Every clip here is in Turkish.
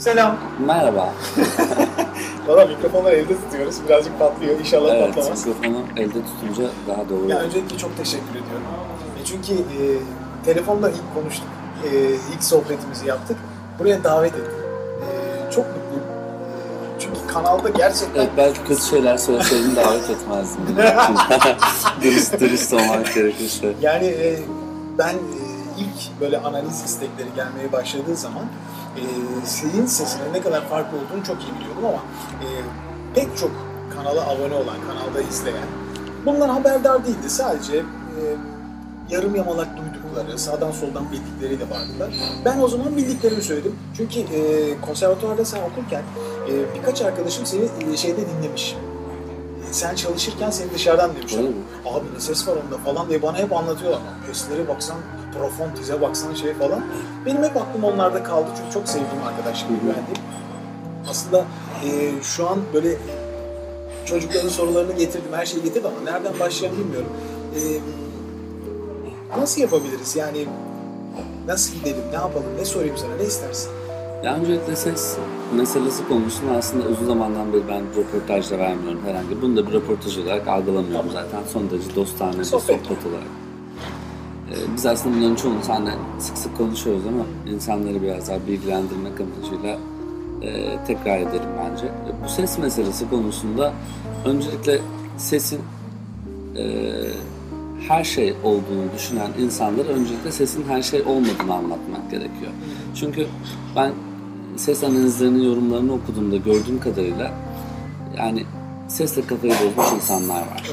Selam. Merhaba. Valla mikrofonları elde tutuyoruz. Birazcık patlıyor. İnşallah Evet, patlamaz. mikrofonu elde tutunca daha doğru. Ya öncelikle çok teşekkür ediyorum. E çünkü e, telefonda ilk konuştuk. E, ilk sohbetimizi yaptık. Buraya davet ettim. E, çok mutluyum. E, çünkü kanalda gerçekten Evet, belki kötü şeyler söyleseydin davet etmezdim. dürüst dürüst olmak gerekirse. Yani e, ben e, ilk böyle analiz istekleri gelmeye başladığı zaman e, senin sesinin ne kadar farklı olduğunu çok iyi biliyordum ama e, pek çok kanala abone olan, kanalda izleyen bundan haberdar değildi. Sadece e, yarım yamalak duydukları, sağdan soldan bildikleri de vardılar. Ben o zaman bildiklerimi söyledim. Çünkü e, konservatuvarda sen okurken e, birkaç arkadaşım seni e, şeyde dinlemiş. Sen çalışırken seni dışarıdan demişler. Abi ne ses var onda falan diye bana hep anlatıyorlar. Peslere baksan, profon tize baksan şey falan. Benim hep aklım onlarda kaldı çünkü çok sevdiğim arkadaşım, güvendiğim. Aslında e, şu an böyle çocukların sorularını getirdim, her şeyi getirdim ama nereden başlayacağım bilmiyorum. E, nasıl yapabiliriz? Yani nasıl gidelim, ne yapalım, ne sorayım sana, ne istersin? Ya öncelikle ses meselesi konusunu aslında uzun zamandan beri ben röportajda vermiyorum herhangi. Bunu da bir röportaj olarak algılamıyorum zaten. Son derece dostane bir Sohbet. sohbet olarak. Ee, biz aslında bunların çoğunu seninle sık sık konuşuyoruz ama insanları biraz daha bilgilendirmek amacıyla e, tekrar edelim bence. Bu ses meselesi konusunda öncelikle sesin e, her şey olduğunu düşünen insanlara öncelikle sesin her şey olmadığını anlatmak gerekiyor. Çünkü ben ses analizlerini, yorumlarını okuduğumda gördüğüm kadarıyla yani sesle kafayı bozmuş insanlar var.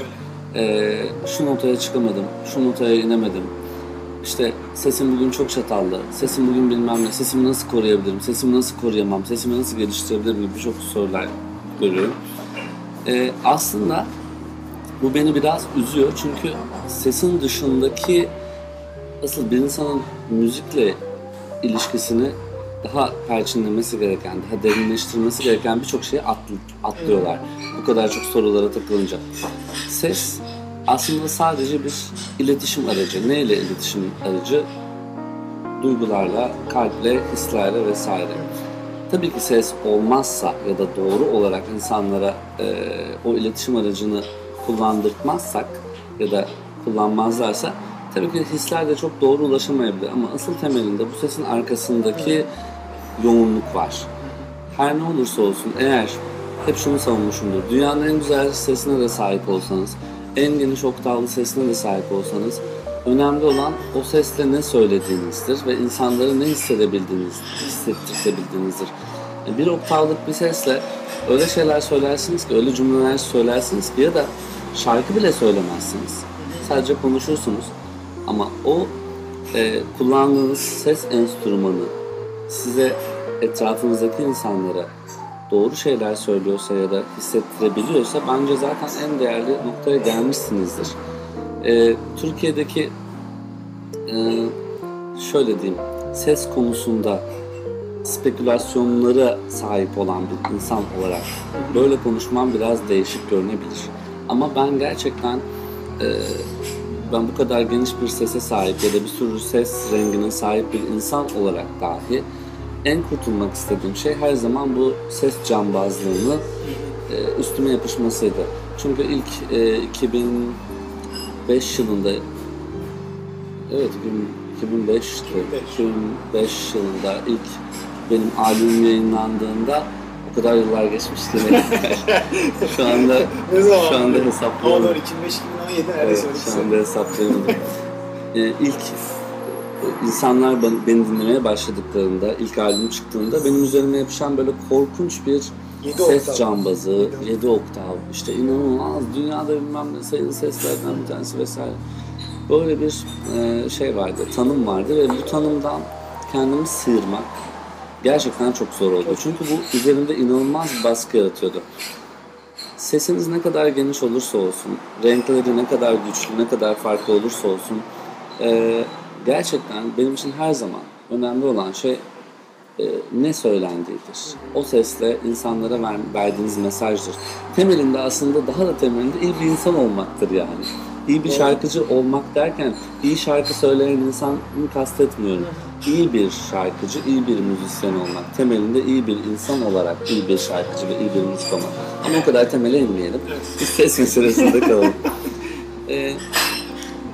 Ee, şu notaya çıkamadım, şu notaya inemedim. İşte sesim bugün çok çatallı, sesim bugün bilmem ne, sesimi nasıl koruyabilirim, sesimi nasıl koruyamam, sesimi nasıl geliştirebilirim gibi birçok sorular görüyorum. Ee, aslında bu beni biraz üzüyor çünkü sesin dışındaki asıl bir insanın müzikle ilişkisini daha perçinlemesi gereken, daha derinleştirmesi gereken birçok şeyi atl- atlıyorlar. Bu kadar çok sorulara takılınca. Ses aslında sadece bir iletişim aracı. Ne ile iletişim aracı? Duygularla, kalple, hislerle vesaire. Tabii ki ses olmazsa ya da doğru olarak insanlara e, o iletişim aracını kullandırtmazsak ya da kullanmazlarsa tabii ki hisler de çok doğru ulaşamayabilir ama asıl temelinde bu sesin arkasındaki yoğunluk var. Her ne olursa olsun eğer hep şunu savunmuşumdur. Dünyanın en güzel sesine de sahip olsanız, en geniş oktavlı sesine de sahip olsanız önemli olan o sesle ne söylediğinizdir ve insanları ne hissedebildiğiniz, hissettirebildiğinizdir. Yani Bir oktavlık bir sesle öyle şeyler söylersiniz ki, öyle cümleler söylersiniz ki ya da şarkı bile söylemezsiniz. Sadece konuşursunuz. Ama o e, kullandığınız ses enstrümanı size etrafınızdaki insanlara doğru şeyler söylüyorsa ya da hissettirebiliyorsa bence zaten en değerli noktaya gelmişsinizdir. E, Türkiye'deki e, şöyle diyeyim ses konusunda spekülasyonlara sahip olan bir insan olarak böyle konuşmam biraz değişik görünebilir. Ama ben gerçekten e, ben bu kadar geniş bir sese sahip ya da bir sürü ses rengine sahip bir insan olarak dahi en kurtulmak istediğim şey her zaman bu ses cambazlığını e, üstüme yapışmasıydı. Çünkü ilk e, 2005 yılında evet 2005 2005 yılında ilk benim albüm yayınlandığında o kadar yıllar geçmiş demek. şu anda şu anda hesaplıyorum. 2005 canlı neredeyse. Evet, şu anda şey. ee, ilk insanlar beni dinlemeye başladıklarında, ilk albüm çıktığında benim üzerime yapışan böyle korkunç bir yedi ses oktav. cambazı, 7 oktav, işte inanılmaz dünyada bilmem ne sayılı seslerden bir tanesi vesaire. Böyle bir e, şey vardı, tanım vardı ve bu tanımdan kendimi sıyırmak gerçekten çok zor oldu. Çünkü bu üzerimde inanılmaz baskı yaratıyordu. Sesiniz ne kadar geniş olursa olsun, renkleri ne kadar güçlü, ne kadar farklı olursa olsun, e, gerçekten benim için her zaman önemli olan şey e, ne söylendiğidir. O sesle insanlara ver, verdiğiniz mesajdır. Temelinde aslında daha da temelinde iyi bir insan olmaktır yani. İyi bir şarkıcı olmak derken iyi şarkı söyleyen insanı kastetmiyorum. İyi bir şarkıcı, iyi bir müzisyen olmak. Temelinde iyi bir insan olarak iyi bir şarkıcı ve iyi bir müzik olmak. Ama o kadar temele inmeyelim. Biz ses meselesinde kalalım. Ee,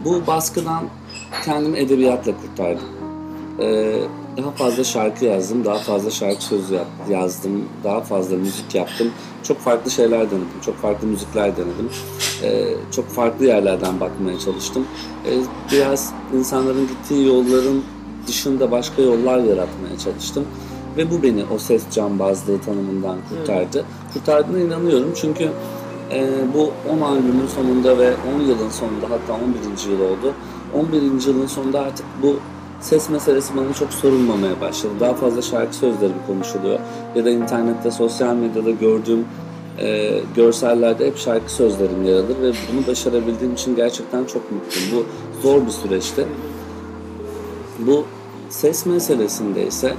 bu baskıdan kendimi edebiyatla kurtardım. Ee, daha fazla şarkı yazdım, daha fazla şarkı sözü yazdım, daha fazla müzik yaptım. Çok farklı şeyler denedim, çok farklı müzikler denedim. Ee, çok farklı yerlerden bakmaya çalıştım. Ee, biraz insanların gittiği yolların dışında başka yollar yaratmaya çalıştım. Ve bu beni o ses cambazlığı tanımından kurtardı. Kurtardığına inanıyorum çünkü e, bu 10 albümün sonunda ve 10 yılın sonunda hatta 11. yıl oldu. 11. yılın sonunda artık bu ses meselesi bana çok sorulmamaya başladı. Daha fazla şarkı sözleri konuşuluyor. Ya da internette, sosyal medyada gördüğüm e, görsellerde hep şarkı sözlerim yer alır ve bunu başarabildiğim için gerçekten çok mutluyum. Bu zor bir süreçti. Bu ses meselesinde ise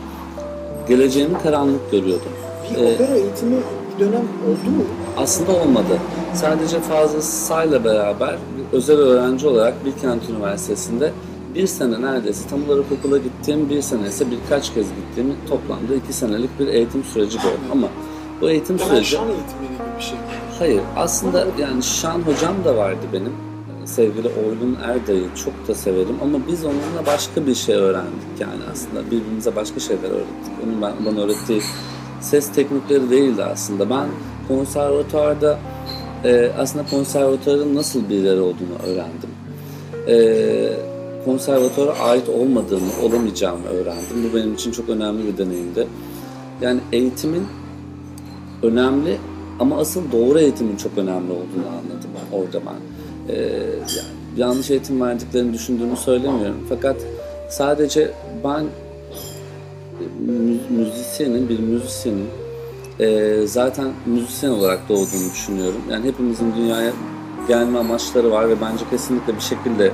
geleceğimi karanlık görüyordum. Bir Ee, opera eğitimi dönem oldu mu? Aslında olmadı. Sadece Fazıl Say'la beraber bir özel öğrenci olarak Bilkent Üniversitesi'nde bir sene neredeyse tam olarak okula gittiğim bir sene ise birkaç kez gittiğim toplamda iki senelik bir eğitim süreci gördüm. Ama bu eğitim Temel süreci... şan eğitimleri gibi bir şey. Hayır, aslında yani Şan hocam da vardı benim. Sevgili Orgun Erday'ı çok da severim ama biz onunla başka bir şey öğrendik yani aslında. Birbirimize başka şeyler öğrettik. Onun ben, bana öğrettiği ses teknikleri değildi aslında. Ben konservatuarda e, aslında konservatuarın nasıl bir yer olduğunu öğrendim. E, konservatuvara ait olmadığımı, olamayacağımı öğrendim. Bu benim için çok önemli bir deneyimdi. Yani eğitimin önemli ama asıl doğru eğitimin çok önemli olduğunu anladım orada ben. Ee, yani yanlış eğitim verdiklerini düşündüğümü söylemiyorum. Fakat sadece ben mü- müzisyenin, bir müzisyenin e, zaten müzisyen olarak doğduğunu düşünüyorum. Yani hepimizin dünyaya gelme amaçları var ve bence kesinlikle bir şekilde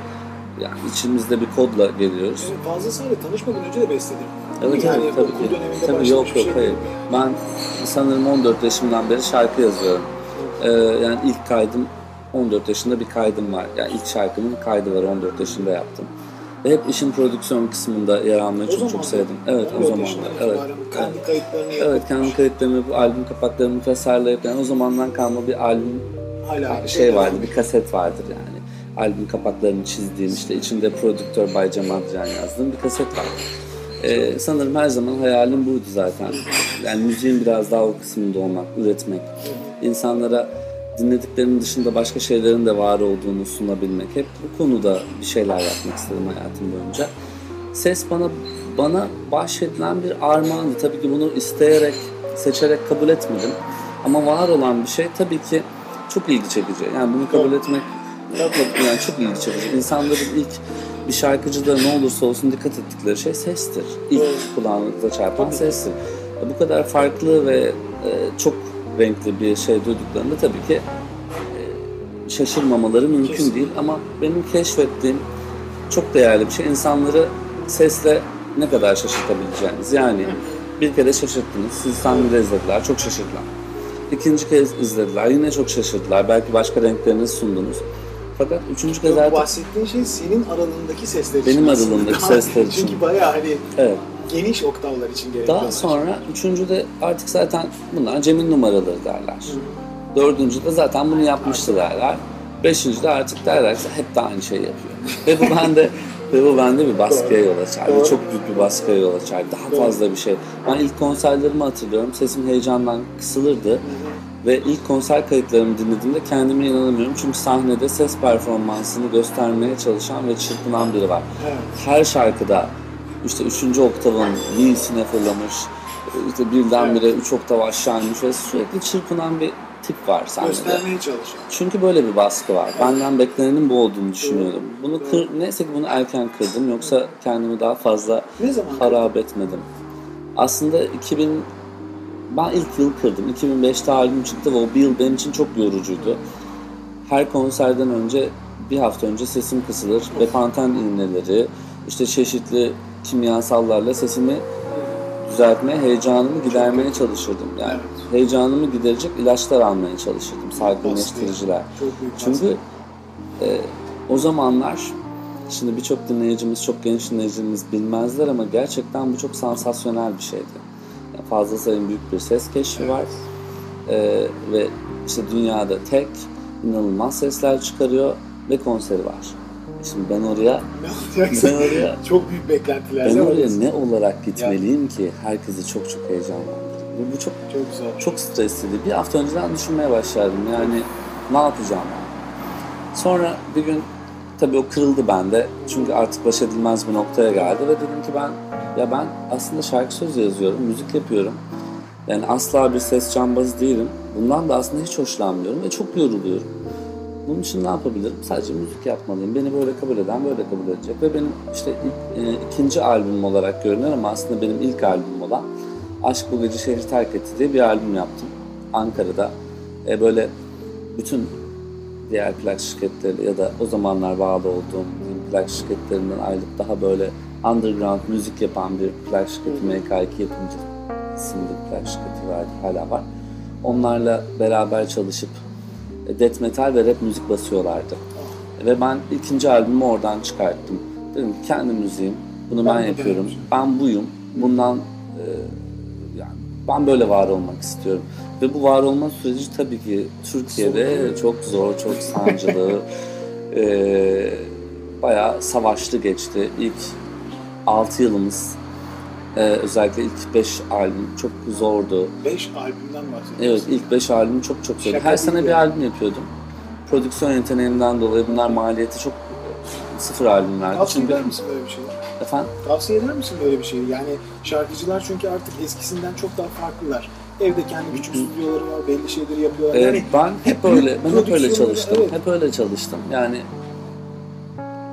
yani içimizde bir kodla geliyoruz. Sizin Fazıl Say'la tanışmadan önce de besledim. Evet yani evet tabii ki. Tabii yok bir yok şey hayır. yani? Ben sanırım 14 yaşımdan beri şarkı yazıyorum. Ee, yani ilk kaydım 14 yaşında bir kaydım var. Yani ilk şarkımın kaydı var 14 yaşında yaptım. Ve hep işin prodüksiyon kısmında yer almayı O çok çok sevdim. Evet o 14 zaman yaşından da. Evet. itibaren evet. Kendi kayıtlarını yapıp Evet kendi kayıtlarımı yapıp albüm kapaklarımı tasarlayıp yani o zamandan kalma bir albüm hala şey vardı, bir kaset vardır yani. Albüm kapaklarını çizdiğim işte içinde prodüktör Bay Cem Adrian yazdığım bir kaset var. Ee, sanırım her zaman hayalim buydu zaten. Yani müziğin biraz daha o kısmında olmak, üretmek. İnsanlara dinlediklerinin dışında başka şeylerin de var olduğunu sunabilmek. Hep bu konuda bir şeyler yapmak istedim hayatım boyunca. Ses bana bana bahşedilen bir armağandı. Tabii ki bunu isteyerek, seçerek kabul etmedim. Ama var olan bir şey tabii ki çok ilgi çekici. Yani bunu kabul etmek yani çok ilgi çekici. İnsanların ilk bir şarkıcıda ne olursa olsun dikkat ettikleri şey sestir. İlk kulağınıza çarpan sestir. Bu kadar farklı ve e, çok renkli bir şey duyduklarında tabii ki e, şaşırmamaları mümkün Kesin. değil. Ama benim keşfettiğim çok değerli bir şey. İnsanları sesle ne kadar şaşırtabileceğiniz. Yani bir kere şaşırttınız. Sizi sahnede izlediler. Çok şaşırdılar. İkinci kez izlediler. Yine çok şaşırdılar. Belki başka renklerinizi sundunuz. Fakat üçüncü kez artık... bahsettiğin şey senin aralığındaki sesler Benim için. aralığımdaki aslında. sesler için. Çünkü bayağı hani Evet. Geniş oktavlar için gerekli. Daha olan sonra üçüncüde artık zaten bunlar Cem'in numaraları derler. Dördüncüde zaten bunu yapmıştı derler. Beşincide artık derler ki hep de aynı şeyi yapıyor. ve bu bende ve bu bende bir baskıya yol açardı. Doğru. Çok büyük bir baskıya yol açardı. Daha Doğru. fazla bir şey. Ben ilk konserlerimi hatırlıyorum. Sesim heyecandan kısılırdı. Ve ilk konser kayıtlarımı dinlediğimde kendime inanamıyorum. Çünkü sahnede ses performansını göstermeye çalışan ve çırpınan biri var. Evet. Her şarkıda işte üçüncü oktavın mi'sine fırlamış, işte birdenbire üç oktav aşağı inmiş ve sürekli çırpınan bir tip var sahnede. Göstermeye çalışıyor. Çünkü böyle bir baskı var. Benden beklenenin bu olduğunu düşünüyorum. Bunu kır, neyse ki bunu erken kırdım yoksa kendimi daha fazla Ne zaman? harap etmedim. Aslında 2000 ben ilk yıl kırdım. 2005'te albüm çıktı ve o bir yıl benim için çok yorucuydu. Her konserden önce bir hafta önce sesim kısılır. Bepanten iğneleri, işte çeşitli kimyasallarla sesimi düzeltmeye, heyecanımı gidermeye çalışırdım. Yani Evet. heyecanımı giderecek ilaçlar almaya çalışırdım. Sakinleştiriciler. Çünkü e, o zamanlar şimdi birçok dinleyicimiz, çok genç dinleyicimiz bilmezler ama gerçekten bu çok sansasyonel bir şeydi. Yani fazla sayın büyük bir ses keşfi var. Ee, ve işte dünyada tek inanılmaz sesler çıkarıyor ve konseri var. Şimdi ben oraya ben oraya Çok büyük beklentiler. ben oraya ne olarak gitmeliyim ki herkesi çok çok heyecanlandırır. Bu, bu çok Çok güzel. çok stresliydi. Bir hafta önceden düşünmeye başladım. Yani ne yapacağım ben? Sonra bir gün tabii o kırıldı bende. Çünkü artık baş edilmez bir noktaya geldi ve dedim ki ben ya ben aslında şarkı sözü yazıyorum, müzik yapıyorum. Yani asla bir ses cambazı değilim. Bundan da aslında hiç hoşlanmıyorum ve çok yoruluyorum. Bunun için ne yapabilirim? Sadece müzik yapmalıyım. Beni böyle kabul eden böyle kabul edecek. Ve benim işte ilk, e, ikinci albümüm olarak görünür ama aslında benim ilk albümüm olan Aşk Bu Gece Şehri Terk Etti diye bir albüm yaptım. Ankara'da. E, böyle bütün diğer plak şirketleri ya da o zamanlar bağlı olduğum plak şirketlerinden ayrılıp daha böyle underground müzik yapan bir plak şirketi MK2 yapımcı isimli bir plak şirketi var, hala var. Onlarla beraber çalışıp death metal ve rap müzik basıyorlardı. Ve ben ikinci albümü oradan çıkarttım. Dedim ki kendi müziğim, bunu ben, Ben yapıyorum. Ben buyum. Bundan e, yani ben böyle var olmak istiyorum. Ve bu var olma süreci tabii ki Türkiye'de çok zor, çok sancılı. e, bayağı savaşlı geçti. İlk 6 yılımız e, özellikle ilk 5 albüm çok zordu. 5 albümden bahsediyorsun. Evet ilk 5 albüm çok çok zordu. Şaka Her sene bir albüm yapıyordum. Prodüksiyon yeteneğimden dolayı bunlar maliyeti çok sıfır albümlerdi. Tavsiye eder misin böyle bir şeyi? efendim Tavsiye eder misin böyle bir şeyi? Yani şarkıcılar çünkü artık eskisinden çok daha farklılar. Evde kendi küçük stüdyoları var, belli şeyleri yapıyorlar. Ee, yani ben hep öyle, ben hep öyle çalıştım. evet. Hep öyle çalıştım. Yani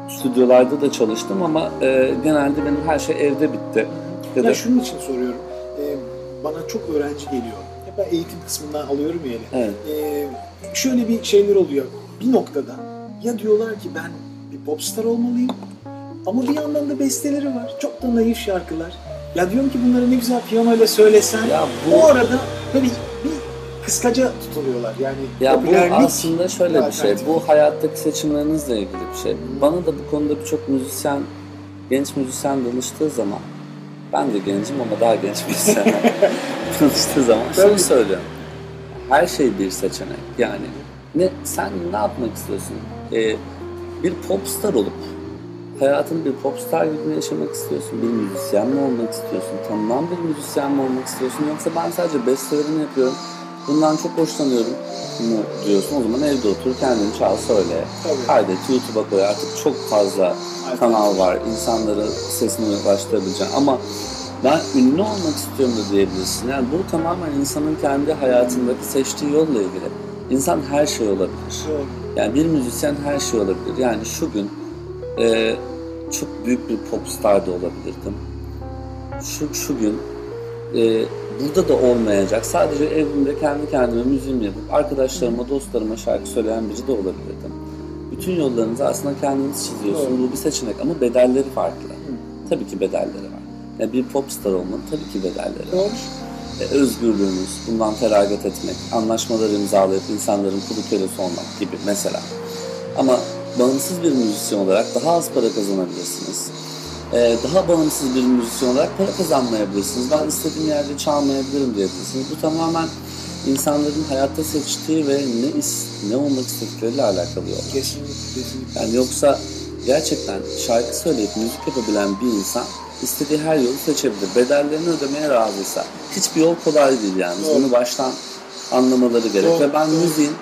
stüdyolarda da çalıştım ama e, genelde benim her şey evde bitti. Ya Ya da şunun için soruyorum. Ee, bana çok öğrenci geliyor. Hep ben eğitim kısmından alıyorum ya. hele. evet, Ee, şöyle bir şeyler oluyor. Bir noktada ya diyorlar ki ben bir popstar olmalıyım ama bir yandan da besteleri var. Çok da naif şarkılar. Ya diyorum ki bunları ne güzel piyanoyla söylesen. Ya bu- O arada böyle bir kıskaca tutuluyorlar. Yani ya bu aslında şöyle bir şey. Bu hayattaki seçimlerinizle ilgili bir şey. Bana da bu konuda birçok müzisyen, genç müzisyen danıştığı zaman ben de gencim ama daha genç müzisyenler danıştığı zaman şunu söylüyorum. Her şey bir seçenek. Yani ne sen ne yapmak istiyorsun? Ee, bir popstar olup hayatını bir popstar gibi yaşamak istiyorsun? Bir müzisyen mi olmak istiyorsun? Tanınan bir müzisyen mi olmak istiyorsun? Yoksa ben sadece bestelerimi yapıyorum. Bundan çok hoşlanıyorum mu diyorsun. O zaman evde otur kendini çal söyle. Tabii. Kaydet YouTube'a koy. Artık çok fazla kanal var. İnsanları sesini ulaştırabileceğin. Ama ben ünlü olmak istiyorum da diyebilirsin. Yani bu tamamen insanın kendi hayatındaki seçtiği yolla ilgili. İnsan her şey olabilir. Doğru. Yani bir müzisyen her şey olabilir. Yani şu gün e, çok büyük bir popstar da olabilirdim. Şu, şu gün e, burada da olmayacak. Sadece evimde kendi kendime müziğimi yapıp arkadaşlarıma, dostlarıma şarkı söyleyen biri de olabilirdim. Bütün yollarınızı aslında kendiniz çiziyorsunuz. Doğru. Bu bir seçenek ama bedelleri farklı. Tabii ki bedelleri var. Yani bir popstar olmanın tabii ki bedelleri var. E, özgürlüğünüz, bundan feragat etmek, anlaşmalar imzalayıp insanların kulu kölesi olmak gibi mesela. Ama bağımsız bir müzisyen olarak daha az para kazanabilirsiniz. E, daha bağımsız bir müzisyen olarak para kazanmayabilirsiniz. Ben istediğim yerde çalmayabilirim diyebilirsiniz. Bu tamamen insanların hayatta seçtiği ve ne is, ne olmak istedikleriyle alakalı yol. Kesinlikle. kesinlikle. Yani yoksa gerçekten şarkı söyleyip müzik yapabilen bir insan istediği her yolu seçebilir. Bedellerini ödemeye razıysa. Hiçbir yol kolay değil yani. Doğru. Bunu baştan anlamaları gerek. Doğru, Ve ben doğru. müziğin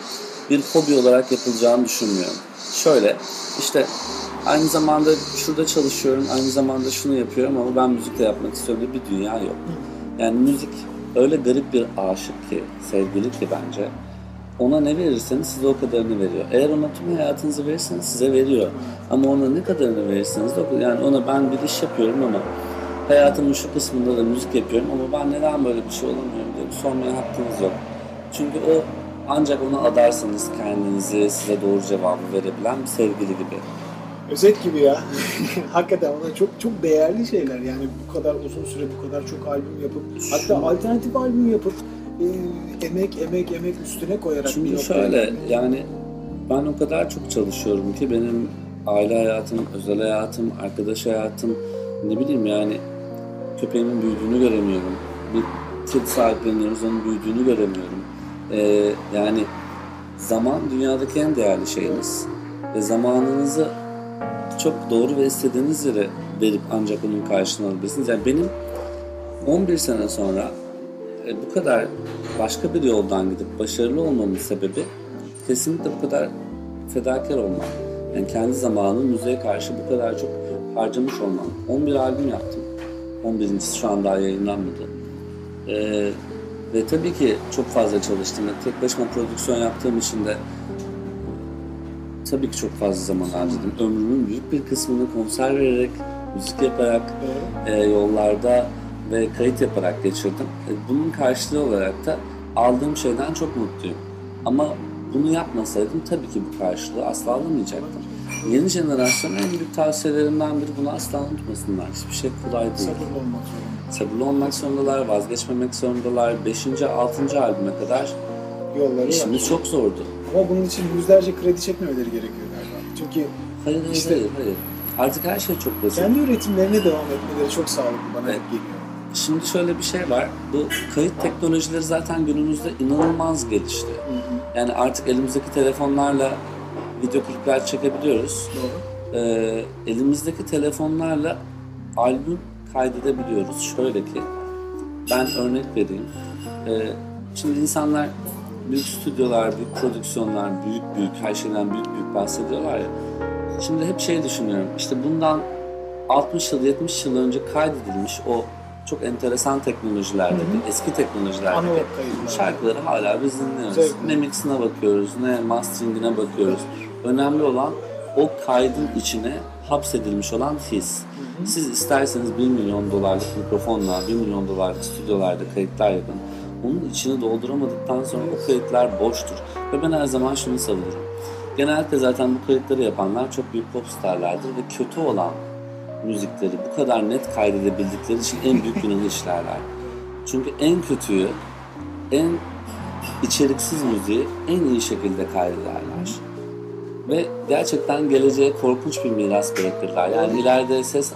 bir hobi olarak yapılacağını düşünmüyorum. Şöyle işte aynı zamanda şurada çalışıyorum, aynı zamanda şunu yapıyorum ama ben müzik de yapmak istiyorum bir dünya yok. Yani müzik öyle garip bir aşık ki, sevgili ki bence. Ona ne verirseniz size o kadarını veriyor. Eğer ona tüm hayatınızı verirseniz size veriyor. Ama ona ne kadarını verirseniz de o. Yani ona ben bir iş yapıyorum ama hayatımın şu kısmında da müzik yapıyorum ama ben neden böyle bir şey olamıyorum diye sormaya hakkınız yok. Çünkü o ancak ona adarsanız kendinizi size doğru cevabı verebilen bir sevgili gibi. Özet gibi ya. Hakikaten onlar çok çok değerli şeyler. Yani bu kadar uzun süre bu kadar çok albüm yapıp hatta alternatif albüm yapıp e, emek emek emek üstüne koyarak bir Çünkü noktaya şöyle gelmek. yani ben o kadar çok çalışıyorum ki benim aile hayatım, özel hayatım, arkadaş hayatım, ne bileyim yani köpeğimin büyüdüğünü göremiyorum. Bir kedi sahipleniyoruz, onun büyüdüğünü göremiyorum. Ee, yani zaman dünyadaki en değerli şeyiniz. Ve zamanınızı çok doğru ve istediğiniz yere verip ancak onun karşılığını alabilirsiniz. Yani benim 11 sene sonra e, bu kadar başka bir yoldan gidip başarılı olmamın sebebi kesinlikle bu kadar fedakar olmam. Yani kendi zamanını müziğe karşı bu kadar çok harcamış olmam. 11 albüm yaptım. 11.si şu an daha yayınlanmadı. Ee, ve tabii ki çok fazla çalıştım. Tek başıma prodüksiyon yaptığım için de tabii ki çok fazla zaman harcadım. Ömrümün büyük bir kısmını konser vererek, müzik yaparak, e, yollarda ve kayıt yaparak geçirdim. E, bunun karşılığı olarak da aldığım şeyden çok mutluyum. Ama bunu yapmasaydım tabii ki bu karşılığı asla alamayacaktım. Yeni jenerasyona en büyük tavsiyelerimden biri bunu asla unutmasınlar. Hiçbir şey kolay değil. Sabırlı olmak zorunda. Sabırlı olmak zorundalar, vazgeçmemek zorundalar. 5. 6. albüme kadar Yolları var. işimiz çok zordu. Ama bunun için yüzlerce kredi çekmemeleri gerekiyor galiba. Çünkü Hayır, hayır, İşte- hayır, hayır. Artık her şey çok basit. kendi üretimlerine devam etmeleri çok sağlıklı bana Evet. geliyor. Şimdi şöyle bir şey var. Bu kayıt teknolojileri zaten günümüzde inanılmaz gelişti. Yani artık elimizdeki telefonlarla video klipler çekebiliyoruz. Doğru. Ee, elimizdeki telefonlarla albüm kaydedebiliyoruz. Şöyle ki, ben örnek vereyim. Ee, şimdi insanlar büyük stüdyolar, büyük prodüksiyonlar, büyük büyük, her şeyden büyük büyük bahsediyorlar ya. Şimdi hep şey düşünüyorum, işte bundan 60 yıl, 70 yıl önce kaydedilmiş o çok enteresan teknolojilerdeki, Hı hı. eski teknolojilerdeki kayıtlar. şarkıları hala biz dinliyoruz. Zevkli. Ne mixine bakıyoruz, ne masteringine bakıyoruz. Önemli olan o kaydın içine hapsedilmiş olan his. Siz isterseniz 1 milyon dolarlık mikrofonla, 1 milyon dolarlık stüdyolarda kayıtlar yapın. Onun içini dolduramadıktan sonra o kayıtlar boştur. Ve ben her zaman şunu savunurum. Genellikle zaten bu kayıtları yapanlar çok büyük popstarlardır ve kötü olan müzikleri bu kadar net kaydedebildikleri için en büyük günahı işlerler. Çünkü en kötüyü, en içeriksiz müziği en iyi şekilde kaydederler. Ve gerçekten geleceğe korkunç bir miras bırakırlar. Yani ileride ses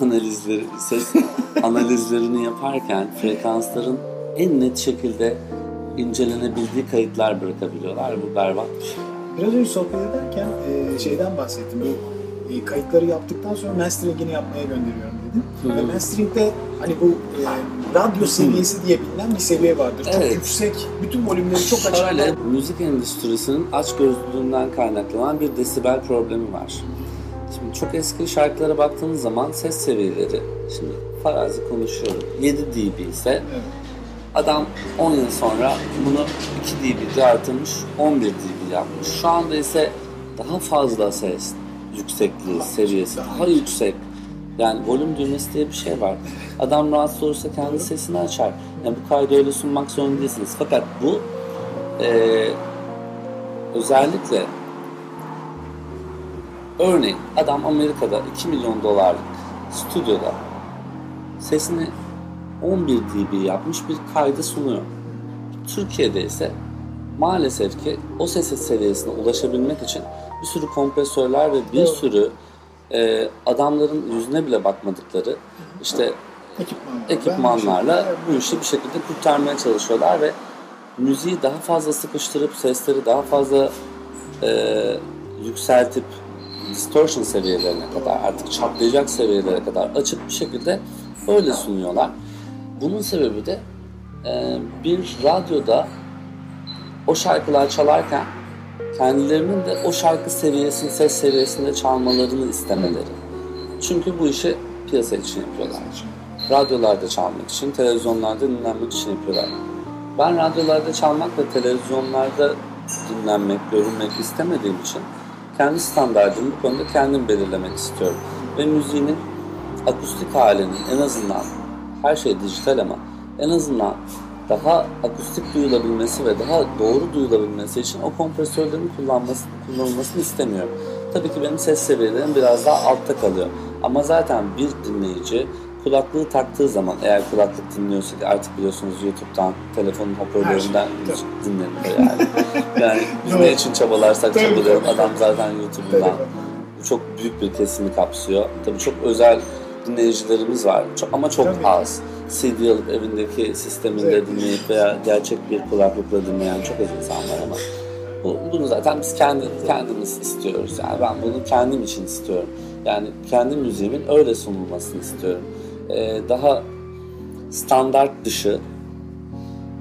analizleri, ses analizlerini yaparken frekansların en net şekilde incelenebildiği kayıtlar bırakabiliyorlar. Bu berbat bir şey. Biraz önce sohbet ederken e, şeyden bahsettim. Bu e, kayıtları yaptıktan sonra masteringini yapmaya gönderiyorum dedim. Hı. Ve masteringde hani bu e, radyo seviyesi diye bilinen bir seviye vardır. Çok Evet. yüksek, bütün volümleri çok açık. Şöyle, müzik endüstrisinin açgözlülüğünden kaynaklanan bir desibel problemi var. Şimdi çok eski şarkılara baktığınız zaman ses seviyeleri, şimdi farazi konuşuyorum, 7 dB ise Evet. Adam 10 yıl sonra bunu 2 dB artırmış, 11 dB yapmış. Şu anda ise daha fazla ses yüksekliği, seviyesi daha yüksek. Yani volüm düğmesi diye bir şey var. Adam rahatsız olursa kendi sesini açar. Yani bu kaydı öyle sunmak zorunda değilsiniz. Fakat bu eee, özellikle örneğin adam Amerika'da 2 milyon dolarlık stüdyoda sesini 11 dB yapmış bir kaydı sunuyor. Türkiye'de ise maalesef ki o ses seviyesine ulaşabilmek için bir sürü kompresörler ve bir sürü e, adamların yüzüne bile bakmadıkları işte Ekipmanlar. ekipmanlarla Ben bu işi bir şekilde kurtarmaya çalışıyorlar ve müziği daha fazla sıkıştırıp sesleri daha fazla e, yükseltip distortion seviyelerine kadar artık çatlayacak seviyelere kadar açık bir şekilde öyle sunuyorlar. Bunun sebebi de e, bir radyoda o şarkılar çalarken kendilerinin de o şarkı seviyesinin ses seviyesinde çalmalarını istemeleri. Çünkü bu işi piyasa için yapıyorlar radyolarda çalmak için, televizyonlarda dinlenmek için yapıyorlar. Ben radyolarda çalmak ve televizyonlarda dinlenmek, görünmek istemediğim için kendi standartımı bu konuda kendim belirlemek istiyorum. Ve müziğinin akustik halinin en azından, her şey dijital ama en azından daha akustik duyulabilmesi ve daha doğru duyulabilmesi için o kompresörlerin kullanması, kullanılmasını istemiyorum. Tabii ki benim ses seviyelerim biraz daha altta kalıyor. Ama zaten bir dinleyici kulaklığı taktığı zaman eğer kulaklık dinliyorsa ki artık biliyorsunuz YouTube'dan, telefonun hoparlöründen şey, dinleniyor yani. yani biz ne için çabalarsak tabii. adam zaten YouTube'dan çok büyük bir kesimi kapsıyor. Tabii çok özel dinleyicilerimiz var çok, ama çok Tabii. az. CD alıp evindeki sisteminde Evet. dinleyip veya gerçek bir kulaklıkla dinleyen çok az insan var ama bu, bunu zaten biz kendi, kendimiz istiyoruz. Yani ben bunu kendim için istiyorum. Yani kendi müziğimin öyle sunulmasını istiyorum. Ee, daha standart dışı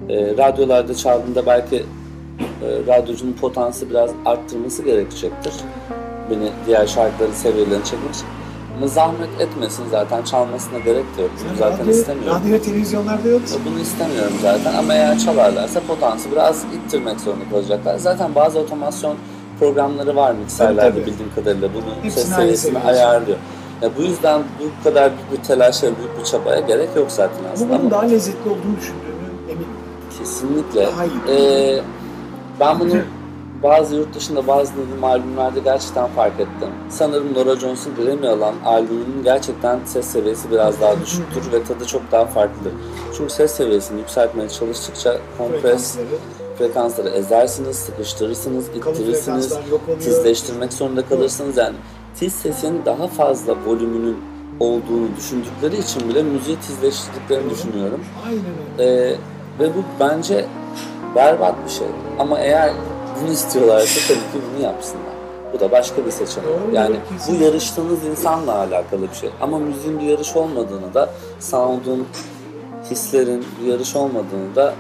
e, radyolarda çaldığında belki e, radyocunun potansı biraz arttırması gerekecektir. Beni diğer şarkıların seviyelerine çekmek için. Ama zahmet etmesin zaten çalmasına gerek de yok. Bunu zaten radyo, istemiyorum. radyo televizyonlarda yok. Bunu istemiyorum zaten ama eğer çalarlarsa potansı biraz ittirmek zorunda kalacaklar. Zaten bazı otomasyon programları var mikserlerde Tabii, tabii. bildiğim kadarıyla bunu Hepsini ses seviyesini ayarlıyor. Ya bu yüzden bu kadar büyük bir telaşa, büyük bir çabaya gerek yok zaten aslında. bunun Ama daha lezzetli olduğunu düşündüğümü eminim. kesinlikle. Daha iyi. Ee, ben bunu bazı yurt dışında bazı dinlediğim albümlerde gerçekten fark ettim. Sanırım Nora Jones'un Grammy alan albümünün gerçekten ses seviyesi biraz daha düşüktür ve tadı çok daha farklıdır. Çünkü ses seviyesini yükseltmeye çalıştıkça kompres Frekansları, ezersiniz, sıkıştırırsınız, ittirirsiniz, tizleştirmek zorunda kalırsınız. Yani tiz sesin daha fazla volümünün olduğunu düşündükleri için bile müziği tizleştirdiklerini düşünüyorum. Aynen öyle. Ee, ve bu bence berbat bir şey. Ama eğer bunu istiyorlarsa tabii ki bunu yapsınlar. Bu da başka bir seçenek. Yani bu yarıştığınız insanla alakalı bir şey. Ama müziğin bir yarış olmadığını da, sound'un, hislerin bir yarış olmadığını da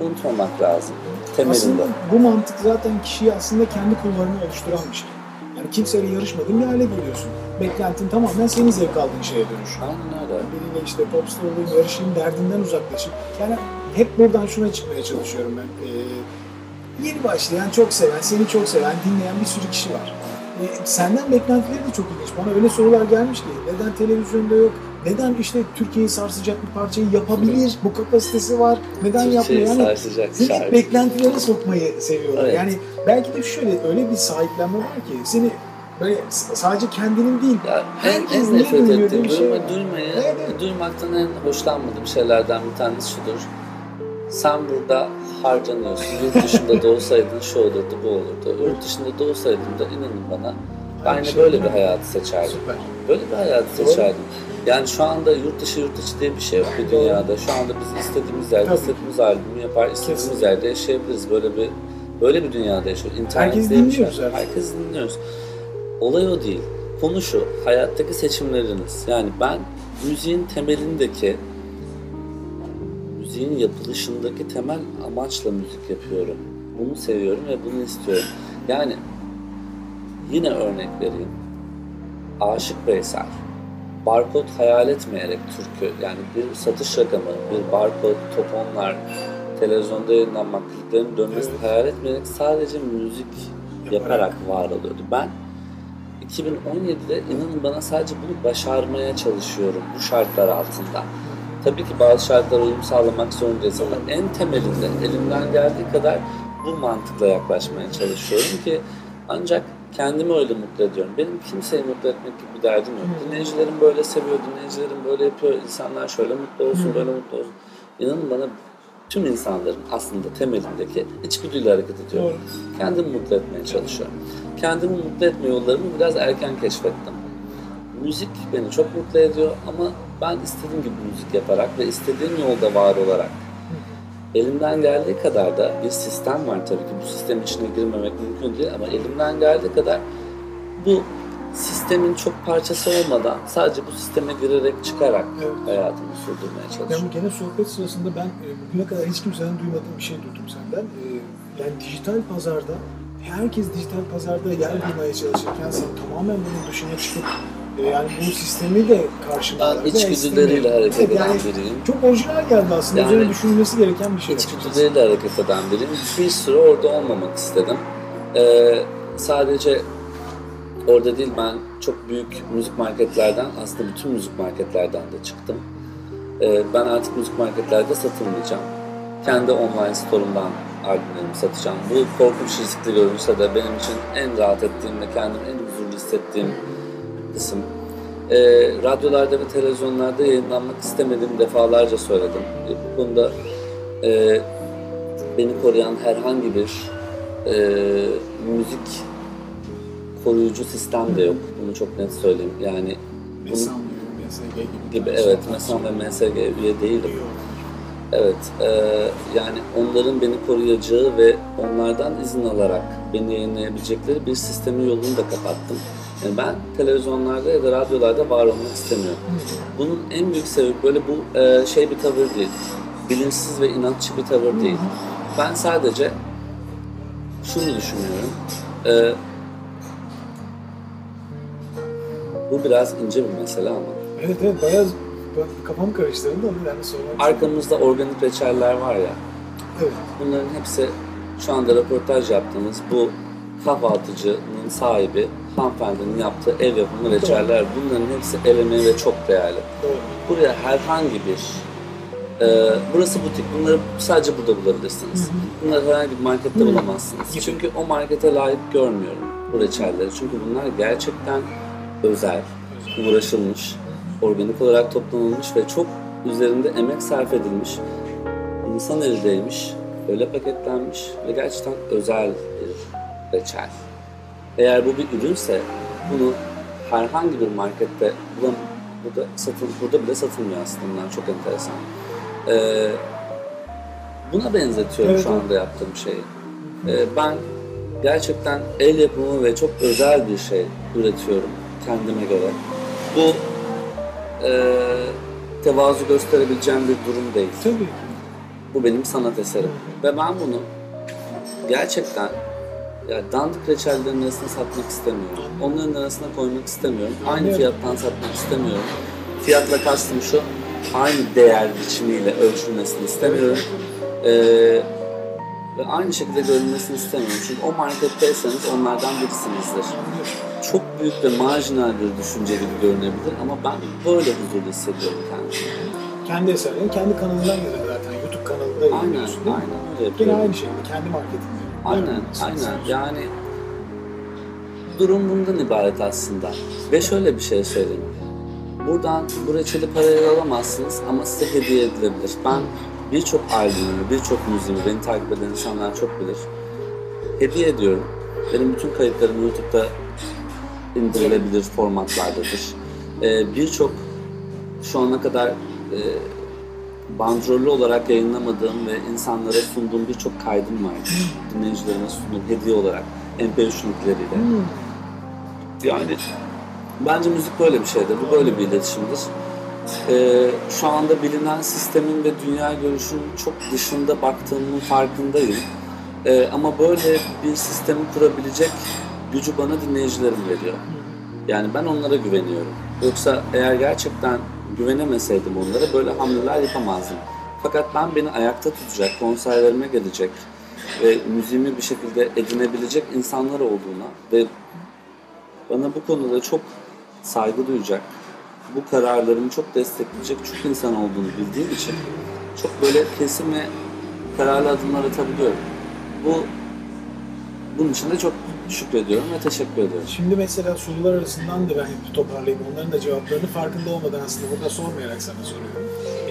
unutmamak lazım. Temelinde. Aslında bu mantık zaten kişiyi aslında kendi kulvarını oluşturan bir şey. Yani kimseyle yarışmadığın bir hale geliyorsun. Beklentin tamamen senin zevk aldığın şeye dönüşüyor. Aynen öyle. Biriyle işte popstar olayım, yarışayım derdinden uzaklaşayım. Yani hep buradan şuna çıkmaya çalışıyorum ben. Ee, yeni başlayan, çok seven, seni çok seven, dinleyen bir sürü kişi var. Ee, senden beklentileri de çok ilginç. Bana öyle sorular gelmiş ki neden televizyonda yok? Neden işte Türkiye'yi sarsacak bir parçayı yapabilir? Bu kapasitesi var. Neden yapmıyor? Yani seni şarkı. beklentilere sokmayı seviyorlar. Evet. Yani belki de şöyle öyle bir sahiplenme var ki seni böyle sadece kendinin değil Ya en, en nefret ettiğim, şey duyma, Evet, evet. duymaktan en hoşlanmadığım şeylerden bir tanesi şudur. Sen burada harcanıyorsun. Yurt dışında da olsaydın şu olurdu, bu olurdu. Yurt dışında da olsaydım da inanın bana ben şey böyle bir hayatı seçerdim. Süper. Böyle bir hayatı seçerdim. Yani şu anda yurt dışı yurt içi diye bir şey yok bir Doğru. dünyada. Şu anda biz istediğimiz yerde, Tabii. istediğimiz albümü yapar, istediğimiz Kesinlikle. yerde yaşayabiliriz. Böyle bir böyle bir dünyada yaşıyoruz. İnternet Herkes şey dinliyoruz artık. Herkes dinliyoruz. Olay o değil. Konu şu, hayattaki seçimleriniz. Yani ben müziğin temelindeki, müziğin yapılışındaki temel amaçla müzik yapıyorum. Bunu seviyorum ve bunu istiyorum. Yani yine örnek vereyim. Aşık Veysel. Barkod hayal etmeyerek türkü, yani bir satış rakamı, bir barkod, toponlar, televizyonda yayınlanmak, kliplerin dönmesini Evet. hayal etmeyerek sadece müzik yaparak var oluyordu. Ben 2017'de inanın bana sadece bunu başarmaya çalışıyorum bu şartlar altında. Tabii ki bazı şartlara uyum sağlamak zorundayız ama en temelinde elimden geldiği kadar bu mantıkla yaklaşmaya çalışıyorum ki ancak kendimi öyle mutlu ediyorum. Benim kimseyi mutlu etmek gibi bir derdim yok. Hı. Dinleyicilerim böyle seviyor, dinleyicilerim böyle yapıyor, insanlar şöyle mutlu olsun, Hı. böyle mutlu olsun. İnanın bana tüm insanların aslında temelindeki içgüdüyle hareket ediyorum. Doğru. Kendimi mutlu etmeye çalışıyorum. Kendimi mutlu etme yollarımı biraz erken keşfettim. Müzik beni çok mutlu ediyor ama ben istediğim gibi müzik yaparak ve istediğim yolda var olarak elimden geldiği kadar da bir sistem var tabii ki bu sistemin içine girmemek mümkün değil ama elimden geldiği kadar bu sistemin çok parçası olmadan sadece bu sisteme girerek çıkarak Evet. hayatımı sürdürmeye çalışıyorum. Yani gene sohbet sırasında ben e, bugüne kadar hiç kimseden duymadığım bir şey duydum senden. E, yani dijital pazarda herkes dijital pazarda yer bulmaya çalışırken sen tamamen bunun dışına çıkıp e, yani bu sistemi de karşılığında Ben içgüdüleriyle hareket eden yani biriyim. çok orijinal geldi aslında. Yani- Üzerine düşünülmesi gereken bir şey. İçgüdüleriyle hareket eden biriyim. Bir süre orada olmamak istedim. Ee, sadece orada değil ben çok büyük müzik marketlerden aslında bütün müzik marketlerden de çıktım. Ee, ben artık müzik marketlerde satılmayacağım. Kendi online store'umdan albümlerimi satacağım. Bu korkunç riskli görünse de benim için en rahat ettiğim ve kendimi en huzurlu hissettiğim kısım. Ee, radyolarda ve televizyonlarda yayınlanmak istemediğimi defalarca söyledim. Ee, bu konuda e, beni koruyan herhangi bir e, müzik koruyucu sistem de yok. Bunu çok net söyleyeyim. Yani gibi, MSG gibi. gibi evet MESAM ve MSG üye değilim. Evet, e, yani onların beni koruyacağı ve onlardan izin alarak beni yayınlayabilecekleri bir sistemin yolunu da kapattım. Yani ben televizyonlarda ya da radyolarda var olmak istemiyorum. Bunun en büyük sebebi böyle bu e, şey bir tavır değil. Bilinçsiz ve inatçı bir tavır değil. Ben sadece şunu düşünüyorum. E, bu biraz ince bir mesele ama. Evet evet bayağı kafam karıştırdı ben de sormak. Arkamızda organik reçeller var ya. Evet. Bunların hepsi şu anda röportaj yaptığımız bu kahvaltıcının sahibi hanımefendinin yaptığı ev yapımı reçeller. Bunların hepsi el emeği ve çok değerli. Buraya herhangi bir e, burası butik. Bunları sadece burada bulabilirsiniz. Bunları herhangi bir markette bulamazsınız. Çünkü o markete layık görmüyorum bu reçelleri. Çünkü bunlar gerçekten özel, uğraşılmış, organik olarak toplanılmış ve çok üzerinde emek sarf edilmiş, insan eli değmiş, öyle paketlenmiş ve gerçekten özel bir reçel. Eğer bu bir ürünse bunu herhangi bir markette bulam burada satın burada bile satılmıyor aslında çok enteresan. Ee, buna benzetiyorum Evet, şu anda yaptığım şeyi. Ee, ben gerçekten el yapımı ve çok özel bir şey üretiyorum kendime göre. Bu e, tevazu gösterebileceğim bir durum değil. Tabii ki. Bu benim sanat eserim. Ve ben bunu gerçekten ya dandik reçellerin arasına satmak istemiyorum. Onların arasına koymak istemiyorum. Aynı fiyattan satmak istemiyorum. Fiyatla kastım şu, aynı değer biçimiyle ölçülmesini istemiyorum. Ee, ve aynı şekilde görünmesini istemiyorum. Çünkü o marketteyseniz onlardan birisinizdir. Çok büyük ve marjinal bir düşünce gibi görünebilir ama ben böyle huzurlu hissediyorum kendimi. Kendi eserlerini kendi kanalından yazıyor zaten. YouTube kanalında Aynen, yayınlıyorsun değil mi? aynen öyle Yine yapıyorum. aynı şekilde kendi marketinde. Aynen, aynen. Yani durum bundan ibaret aslında. Ve şöyle bir şey söyleyeyim. Buradan bu reçeli parayla alamazsınız ama size hediye edilebilir. Ben birçok albümümü, birçok müziğimi beni takip eden insanlar çok bilir. Hediye ediyorum. Benim bütün kayıtlarım YouTube'da indirilebilir formatlardadır. Ee, birçok şu ana kadar e, bandrollü olarak yayınlamadığım ve insanlara sunduğum birçok kaydım var. Dinleyicilerime sunduğum hediye olarak MP3 linkleriyle. Hmm. Yani bence müzik böyle bir şeydir. Bu böyle bir iletişimdir. Ee, şu anda bilinen sistemin ve dünya görüşünün çok dışında baktığımın farkındayım. Ee, ama böyle bir sistemi kurabilecek gücü bana dinleyicilerim veriyor. Yani ben onlara güveniyorum. Yoksa eğer gerçekten güvenemeseydim onlara böyle hamleler yapamazdım. Fakat ben beni ayakta tutacak, konserlerime gelecek ve müziğimi bir şekilde edinebilecek insanlar olduğuna ve bana bu konuda çok saygı duyacak, bu kararlarımı çok destekleyecek çok insan olduğunu bildiğim için çok böyle kesin ve kararlı adımlar atabiliyorum. Bu bunun için de çok şükrediyorum ve teşekkür ediyorum. Şimdi mesela sorular arasından da ben hep toparlayıp onların da cevaplarını farkında olmadan aslında burada sormayarak sana soruyorum.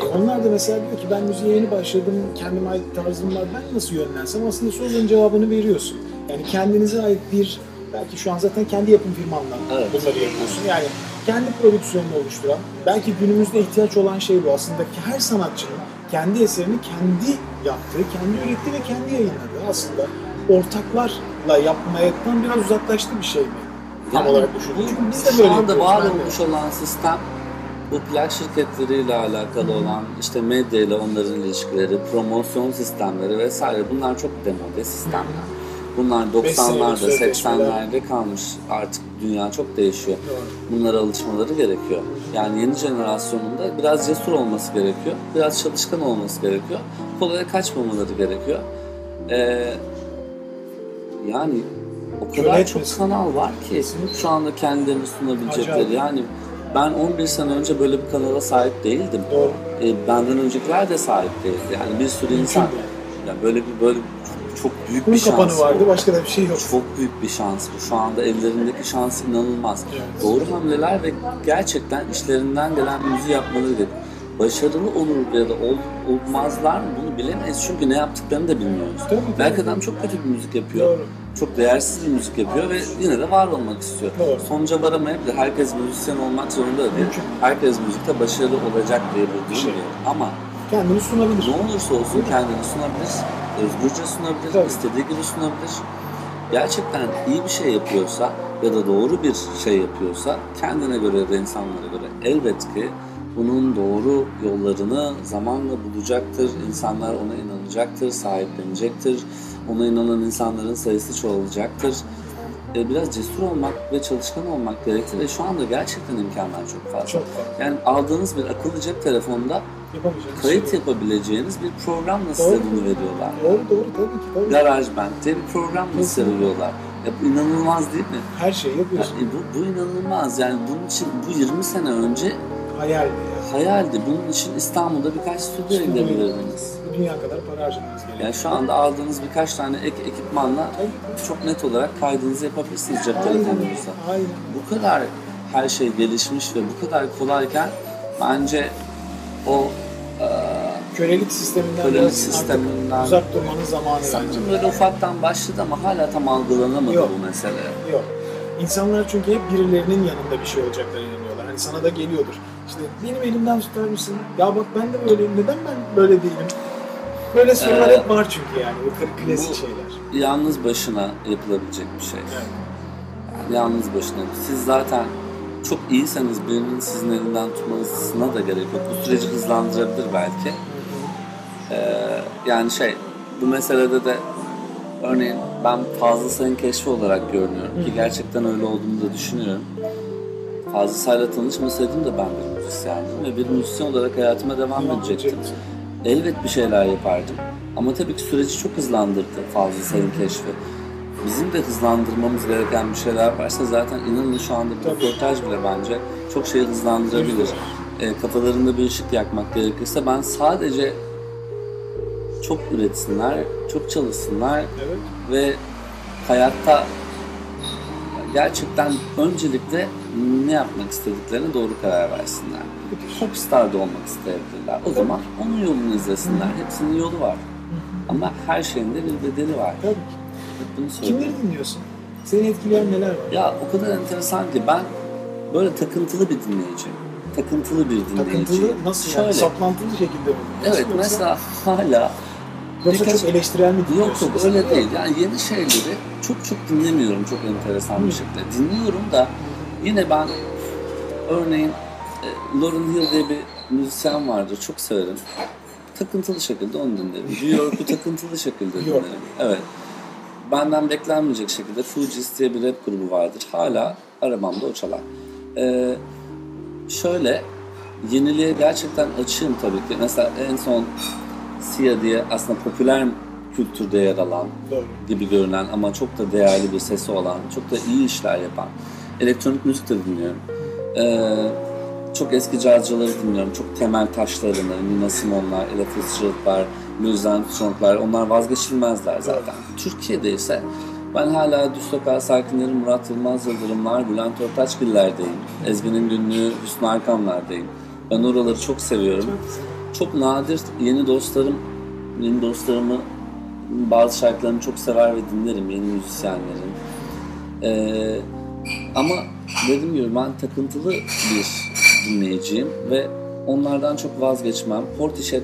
E, onlar da mesela diyor ki ben müziğe yeni başladım, kendime ait tarzım var, ben nasıl yönlensem aslında soruların cevabını veriyorsun. Yani kendinize ait bir, belki şu an zaten kendi yapım firmanla Evet. bunları yapıyorsun. Yani kendi prodüksiyonunu oluşturan, belki günümüzde ihtiyaç olan şey bu aslında her sanatçının kendi eserini kendi yaptığı, kendi ürettiği ve kendi yayınladığı aslında ortaklarla yapmaktan biraz uzaklaştı bir şey mi? Tam Yani olarak düşündüm. Çünkü biz de Şu böyle anda yapıyoruz, var olmuş olan sistem bu plak şirketleriyle alakalı olan işte medya ile onların ilişkileri, promosyon sistemleri vesaire bunlar çok demode sistemler. Bunlar Beş senelik 90'larda, sözleşmeler. 80'lerde kalmış. Artık dünya çok değişiyor. Bunlara alışmaları gerekiyor. Yani yeni jenerasyonunda biraz cesur olması gerekiyor. Biraz çalışkan olması gerekiyor. Kolaya kaçmamaları gerekiyor. Ee, yani o kadar çok etmesin. kanal var ki Kesinlikle. şu anda kendilerini sunabilecekleri. Acayip. Yani ben 11 sene önce böyle bir kanala sahip değildim. Doğru. Ee, benden öncekiler de sahip değildi. Yani bir sürü insan. Mümkün değil. Yani böyle bir böyle çok büyük Kum bir şans. kapanı bu. vardı, başka da bir şey yok. Çok büyük bir şans bu. Şu anda ellerindeki şans inanılmaz. Evet. Doğru hamleler ve gerçekten işlerinden gelen müziği yapmaları gerekiyor. başarılı olur ya da ol, olmazlar mı bilemeyiz çünkü ne yaptıklarını da bilmiyoruz. Tabii, tabii. Belki adam çok kötü bir müzik yapıyor. Doğru. Çok değersiz bir müzik yapıyor ve yine de var olmak istiyor. Doğru. Sonuca varamayabilir. Herkes müzisyen olmak zorunda da değil. Mümkün. Herkes müzikte başarılı olacak diye bir şey. Ama Kendini sunabilir. ne olursa olsun kendini sunabilir, özgürce sunabilir, Tabii. istediği gibi sunabilir. Gerçekten iyi bir şey yapıyorsa ya da doğru bir şey yapıyorsa kendine göre ya da insanlara göre elbet ki bunun doğru yollarını zamanla bulacaktır. İnsanlar ona inanacaktır, sahiplenecektir. Ona inanan insanların sayısı çoğalacaktır. E, Biraz cesur olmak ve çalışkan olmak gerekir ve şu anda gerçekten imkanlar çok fazla. Çok fazla. Yani aldığınız bir akıllı cep telefonda kayıt şey. yapabileceğiniz bir programla size Doğru. bunu veriyorlar. Doğru doğru tabii ki. Tabii. GarageBand diye bir programla size veriyorlar. Ya bu inanılmaz değil mi? Her şeyi yapıyorsun. Yani bu, bu inanılmaz. Yani bunun için bu 20 sene önce Hayal ya. hayaldi. Bunun için İstanbul'da birkaç stüdyo. Bu dünya kadar para harcamanız gerekiyor. Yani şu anda aldığınız birkaç tane ek ekipmanla Tabii. çok net olarak kaydınızı yapabilirsiniz cep telefonunuzda. Aynen. Bu kadar her şey gelişmiş ve bu kadar kolayken bence o eee Kölelik sisteminden Kölelik sisteminden- uzak durmanın zamanı sanırım böyle ufaktan başladı ama hala tam algılanamadı Yok. bu mesele. Yok. İnsanlar çünkü hep birilerinin yanında bir şey olacaklarına inanıyorlar. Hani sana da geliyordur. İşte benim elimden tutar mısın? Ya bak ben de böyleyim. Neden ben böyle değilim? Böyle sorular Ee, hep var çünkü yani. Kır- klasik bu- şeyler. Yalnız başına yapılabilecek bir şey. Evet. Yani yalnız başına. Siz zaten çok iyiseniz birinin sizin elinden tutmasına da gerek yok. Bu süreci hızlandırabilir belki. Ee, yani şey, bu meselede de örneğin ben Fazıl Say'ın keşfi olarak görünüyorum ki gerçekten öyle olduğunu da düşünüyorum. Fazıl Say'la tanışmasaydım da ben bir müzisyendim ve bir müzisyen olarak hayatıma devam edecektim. Elbet bir şeyler yapardım. Ama tabii ki süreci çok hızlandırdı Fazıl Say'ın keşfi. Bizim de hızlandırmamız gereken bir şeyler varsa zaten inanın şu anda bir röportaj bile bence çok şeyi hızlandırabilir. E, kafalarında bir ışık yakmak gerekirse ben sadece çok üretsinler, çok çalışsınlar Evet. ve hayatta gerçekten öncelikle ne yapmak istediklerine doğru karar versinler. Popstar da olmak isteyebilirler. O zaman onun yolunu izlesinler. Hepsinin yolu var. Ama her şeyin de bir bedeli var. Tabii. Hep bunu söylüyorum. Kimleri dinliyorsun? Seni etkileyen neler var? Ya o kadar enteresan ki ben böyle takıntılı bir dinleyiciyim. Takıntılı bir dinleyiciyim. Takıntılı nasıl yani? Şöyle. Saplantılı şekilde mi? Evet yoksa- mesela hala Yoksa birkaç- çok eleştirel mi Yok dinliyorsun? yok öyle değil. Yani yeni şeyleri çok çok dinlemiyorum çok enteresan bir şekilde. Dinliyorum da yine ben örneğin e, Lauryn Hill diye bir müzisyen vardır. Çok severim. Takıntılı şekilde onu dinlerim. New York'u takıntılı şekilde dinlerim. Evet. Benden beklenmeyecek şekilde Fugees diye bir rap grubu vardır. Hala arabamda o çalar. Ee, şöyle yeniliğe gerçekten açığım tabii ki. Mesela en son Sia diye aslında popüler kültürde yer alan Doğru. gibi görünen ama çok da değerli bir sesi olan, çok da iyi işler yapan elektronik müzik de dinliyorum. Ee, çok eski cazcıları dinliyorum. Çok temel taşlarını, Nina Simone'lar, Ella Fitzgerald'lar, Louis Armstrong'lar onlar vazgeçilmezler zaten. Türkiye'de ise ben hala Düz Sokağı sakinleri Murat Yılmaz Yıldırımlar, Bülent Ortaçgiller'deyim. Ezgi'nin günlüğü Hüsnü Arkamlar'dayım. Ben oraları çok seviyorum. Çok nadir yeni dostlarım, yeni dostlarımı bazı şarkılarını çok sever ve dinlerim yeni müzisyenlerin. Ee, ama dediğim gibi ben takıntılı bir dinleyiciyim ve onlardan çok vazgeçmem. Portishead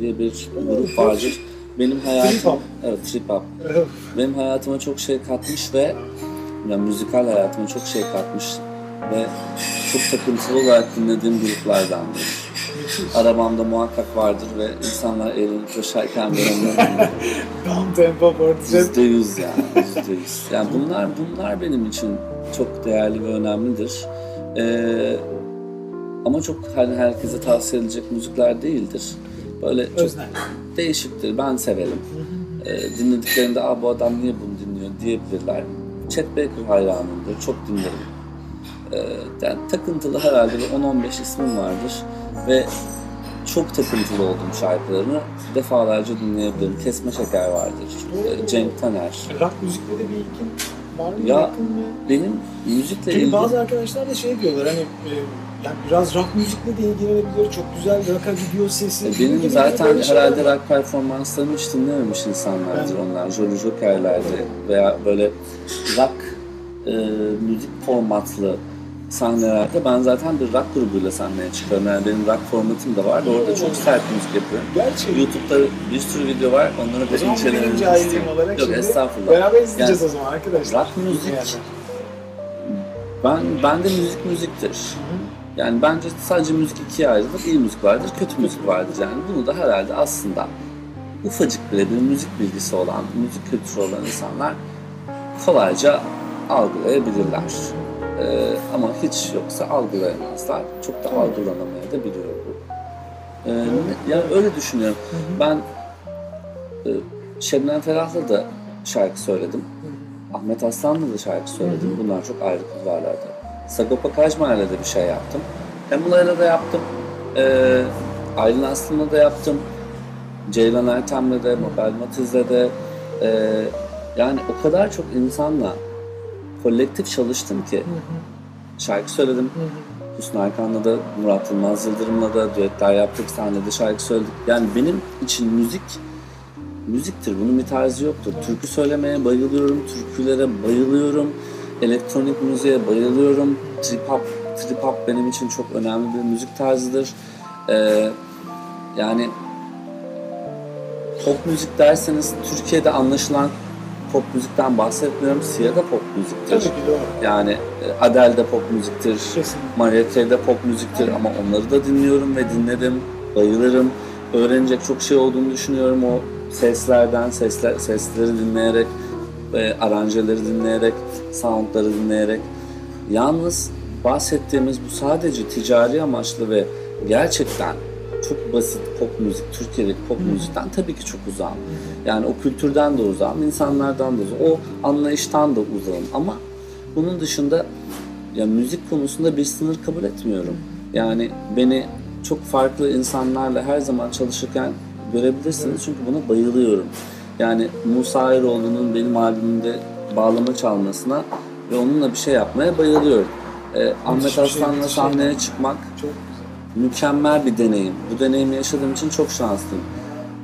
diye bir grup vardır. Benim hayatım, evet trip hop. Evet. Benim hayatıma çok şey katmış ve yani müzikal hayatıma çok şey katmış ve çok takıntılı olarak dinlediğim gruplardandır. Arabamda muhakkak vardır ve insanlar eğlenip koşarken ben onları. Down tempo portre. Yüzde yüz yani. Yüzde yüz. Yani bunlar, bunlar benim için çok değerli ve önemlidir. Ee, ama çok hani herkese tavsiye edilecek müzikler değildir. Böyle çok Öznel. değişiktir. Ben severim. Ee, dinlediklerinde Aa, bu adam niye bunu dinliyor diyebilirler. Chet Baker hayranımdır. Çok dinlerim. Ee, yani takıntılı herhalde bir 10-15 ismim vardır. Ve çok takıntılı olduğum şarkılarını defalarca dinleyebilirim. Kesme Şeker vardır. Ee, Cenk Taner. Rock müzikte de bir ilkin Var mı Ya, yakın mı? Benim müzikle Çünkü ilgili... bazı arkadaşlar da şey diyorlar hani e, yani biraz rock müzikle de ilgilenebilir. Çok güzel rock'a gidiyor sesi. E, Benim zaten şeyler herhalde rock performanslarımı hiç dinlememiş insanlardır Ben- onlar. Jolly Joker'lerdi veya böyle rock e, müzik formatlı sahnelerde ben zaten bir rock grubuyla sahneye çıkıyorum. Yani benim rock formatım da var ve orada çok sert müzik yapıyorum. Gerçi. YouTube'da bir sürü video var. Onları O da zaman incelemenizi cahilim istiyorum. olarak Yok şimdi estağfurullah. beraber izleyeceğiz Yani o zaman arkadaşlar. rock müzik- Yani. Ben, ben de müzik müziktir. Yani bence sadece müzik ikiye ayrılır. İyi müzik vardır, kötü müzik vardır. Yani bunu da herhalde aslında ufacık bile bir müzik bilgisi olan, müzik kültürü olan insanlar kolayca algılayabilirler. Ee, ama hiç yoksa algılayamazlar. Çok da algılanamayabiliyor bu. Ee, ne- yani öyle düşünüyorum. Ben e, Şebnem Ferah'la da şarkı söyledim. Ahmet Aslan'la da şarkı söyledim. Bunlar çok ayrı kulvarlarda. Sagopa Kajmer'le de bir şey yaptım. Emmyla'yla da yaptım. Ee, Aylin Aslı'nla da yaptım. Ceylan Ertem'le de, Mabel Matiz'le de. Ee, yani o kadar çok insanla kolektif çalıştım ki şarkı söyledim. Hüsnü Arkan'la da, Murat Yılmaz Yıldırım'la da düetler yaptık, sahnede şarkı söyledik. Yani benim için müzik müziktir. Bunun bir tarzı yoktur. Türkü söylemeye bayılıyorum, türkülere bayılıyorum, elektronik müziğe bayılıyorum. Trip hop, trip hop benim için çok önemli bir müzik tarzıdır. Ee, yani pop müzik derseniz Türkiye'de anlaşılan pop müzikten bahsetmiyorum. Sia da pop müziktir. Tabii ki doğru. Yani e, Adele de pop müziktir. Kesinlikle. Mariah Carey de pop müziktir ama onları da dinliyorum ve dinledim. Bayılırım. Öğrenecek çok şey olduğunu düşünüyorum o seslerden, sesler, sesleri dinleyerek, e, aranjeleri dinleyerek, soundları dinleyerek. Yalnız bahsettiğimiz bu sadece ticari amaçlı ve gerçekten çok basit pop müzik, Türkiye'deki pop müzikten tabii ki çok uzağım. Yani o kültürden de uzağım, insanlardan da uzağım, o anlayıştan da uzağım ama bunun dışında ya müzik konusunda bir sınır kabul etmiyorum. Yani beni çok farklı insanlarla her zaman çalışırken görebilirsiniz çünkü buna bayılıyorum. Yani Musa Eroğlu'nun benim albümümde bağlama çalmasına ve onunla bir şey yapmaya bayılıyorum. Ee, Ahmet şey, Aslan'la şey. sahneye çıkmak Çok. Mükemmel bir deneyim. Bu deneyimi yaşadığım için çok şanslıyım.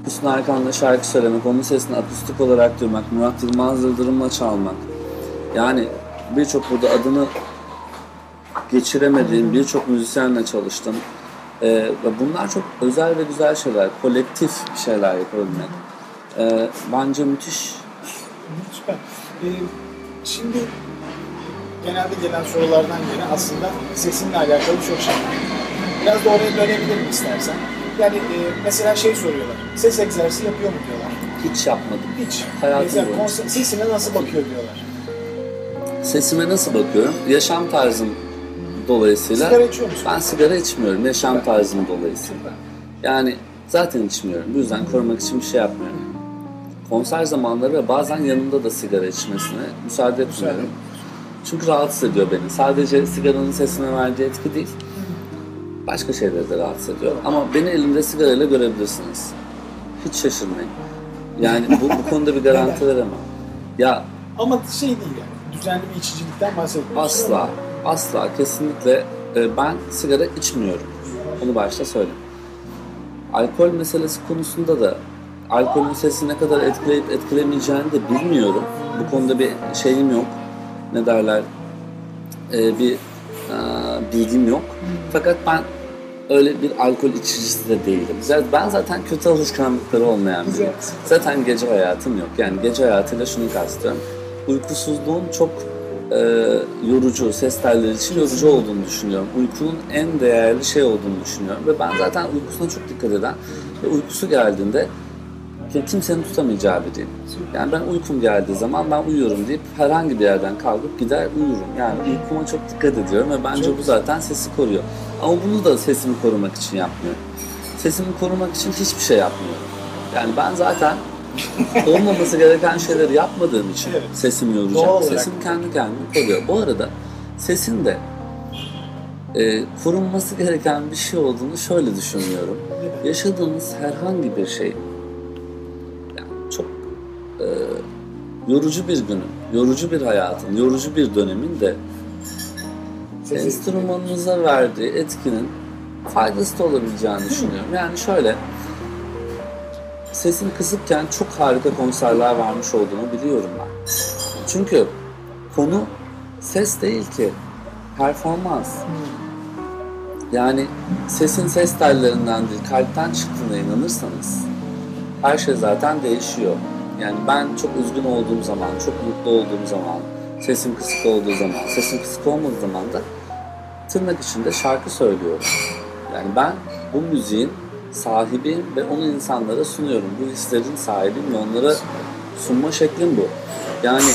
Hüsnü Arkan'la şarkı söylemek, onun sesini akustik olarak duymak, Murat Yılmaz Yıldırım'la çalmak. Yani birçok burada adını geçiremediğim birçok müzisyenle çalıştım. Ee, ve bunlar çok özel ve güzel şeyler, kolektif şeyler yapabilmek. Ee, bence müthiş. Süper. Ee, şimdi genelde gelen sorulardan biri aslında sesinle alakalı çok şey. Biraz da oraya dönebilirim istersen. Yani e, mesela şey soruyorlar. Ses egzersizi yapıyor mu diyorlar. Hiç yapmadım. Hiç. Hayatım mesela boyunca. konser, sesine nasıl bakıyor diyorlar. Sesime nasıl bakıyorum? Yaşam tarzım dolayısıyla Sigara içiyor musun? ben sigara içmiyorum yaşam tarzım dolayısıyla. Yani zaten içmiyorum. Bu yüzden korumak için bir şey yapmıyorum. Konser zamanları ve bazen yanımda da sigara içmesine müsaade etmiyorum. Çünkü rahatsız ediyor beni. Sadece sigaranın sesine verdiği etki değil. Başka şeyleri de rahatsız ediyor. Ama beni elimde sigarayla görebilirsiniz. Hiç şaşırmayın. Yani bu, bu konuda bir garanti veremem. Ya Ama şey değil yani. Düzenli bir içicilikten bahsetmiyorsun. Asla, ama asla kesinlikle e, ben sigara içmiyorum. Onu başta söyleyeyim. Alkol meselesi konusunda da alkolün sesi ne kadar etkileyip etkilemeyeceğini de bilmiyorum. Bu konuda bir şeyim yok. Ne derler? E, bir e, bilgim yok. Fakat ben öyle bir alkol içicisi de değilim. Ben zaten kötü alışkanlıkları olmayan biriyim. Zaten gece hayatım yok. Yani gece hayatıyla şunu kastediyorum. Uykusuzluğun çok e, yorucu, ses telleri için yorucu olduğunu düşünüyorum. Uykunun en değerli şey olduğunu düşünüyorum. Ve ben zaten uykusuna çok dikkat eden ve uykusu geldiğinde ki- kimsenin tutamayacağı biriyim. Yani ben uykum geldiği zaman ben uyuyorum deyip herhangi bir yerden kalkıp gider uyurum. Yani uykuma çok dikkat ediyorum ve bence bu zaten sesi koruyor. Ama bunu da sesimi korumak için yapmıyorum. Sesimi korumak için hiçbir şey yapmıyorum. Yani ben zaten olmaması gereken şeyleri yapmadığım için Evet. sesim Doğal yoracak. olarak. Sesim kendi kendini koruyor. Bu arada sesin de e, korunması gereken bir şey olduğunu şöyle düşünüyorum. Yaşadığınız herhangi bir şey yani çok e, yorucu bir günün, yorucu bir hayatın, yorucu bir dönemin de enstrümanınıza verdiği etkinin faydası da olabileceğini düşünüyorum. Yani şöyle, sesim kısıkken çok harika konserler vermiş olduğumu biliyorum ben. Çünkü konu ses değil ki, performans. Yani sesin ses tellerinden değil, kalpten çıktığına inanırsanız her şey zaten değişiyor. Yani ben çok üzgün olduğum zaman, çok mutlu olduğum zaman, sesim kısık olduğu zaman, sesim kısık olmadığı zaman da tırnak içinde şarkı söylüyorum. Yani ben bu müziğin sahibiyim ve onu insanlara sunuyorum. Bu hislerin sahibiyim ve onlara sunma şeklim bu. Yani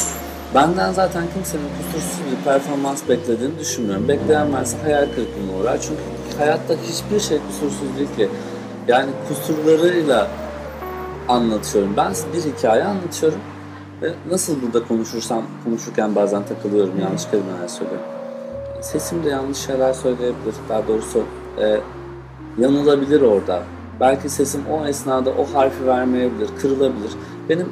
benden zaten kimsenin kusursuz bir performans beklediğini düşünmüyorum. Bekleyen varsa hayal kırıklığına uğrar. Çünkü hayatta hiçbir şey kusursuz değil ki. Yani kusurlarıyla anlatıyorum. Ben bir hikaye anlatıyorum ve nasıl burada konuşursam konuşurken bazen takılıyorum, yanlış kelimeler söylüyorum. Sesim de yanlış şeyler söyleyebilir. Daha doğrusu e, yanılabilir orada. Belki sesim o esnada o harfi vermeyebilir, kırılabilir. Benim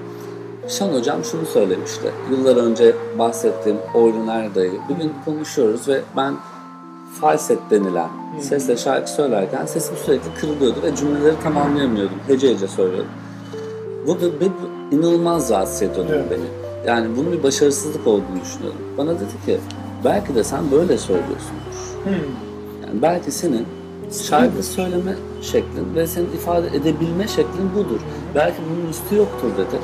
Şan hocam şunu söylemişti. Yıllar önce bahsettiğim Orlun Erday'ı. Bugün konuşuyoruz ve ben falset denilen sesle şarkı söylerken sesim sürekli kırılıyordu ve cümleleri tamamlayamıyordum. Hece hece söylüyordum. Bu da bir inanılmaz rahatsız ediyordu Evet. beni. Yani bunun bir başarısızlık olduğunu düşünüyordum. Bana dedi ki belki de sen böyle söylüyorsundur. Hmm. Yani belki senin şarkı söyleme şeklin ve senin ifade edebilme şeklin budur. Belki bunun üstü yoktur dedi.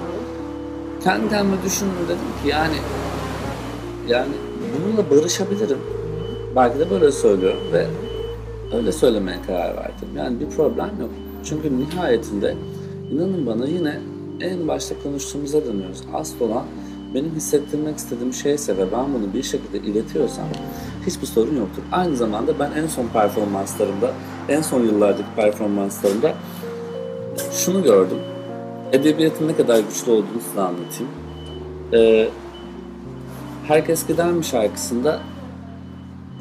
Kendi kendime düşündüm dedim ki yani yani bununla barışabilirim. Belki de böyle söylüyorum ve öyle söylemeye karar verdim. Yani bir problem yok. Çünkü nihayetinde inanın bana yine en başta konuştuğumuza dönüyoruz. Asıl olan benim hissettirmek istediğim şeyse ve ben bunu bir şekilde iletiyorsam hiçbir sorun yoktur. Aynı zamanda ben en son performanslarımda, en son yıllardaki performanslarımda şunu gördüm. Edebiyatın ne kadar güçlü olduğunu size anlatayım. Ee, Herkes Gider mi şarkısında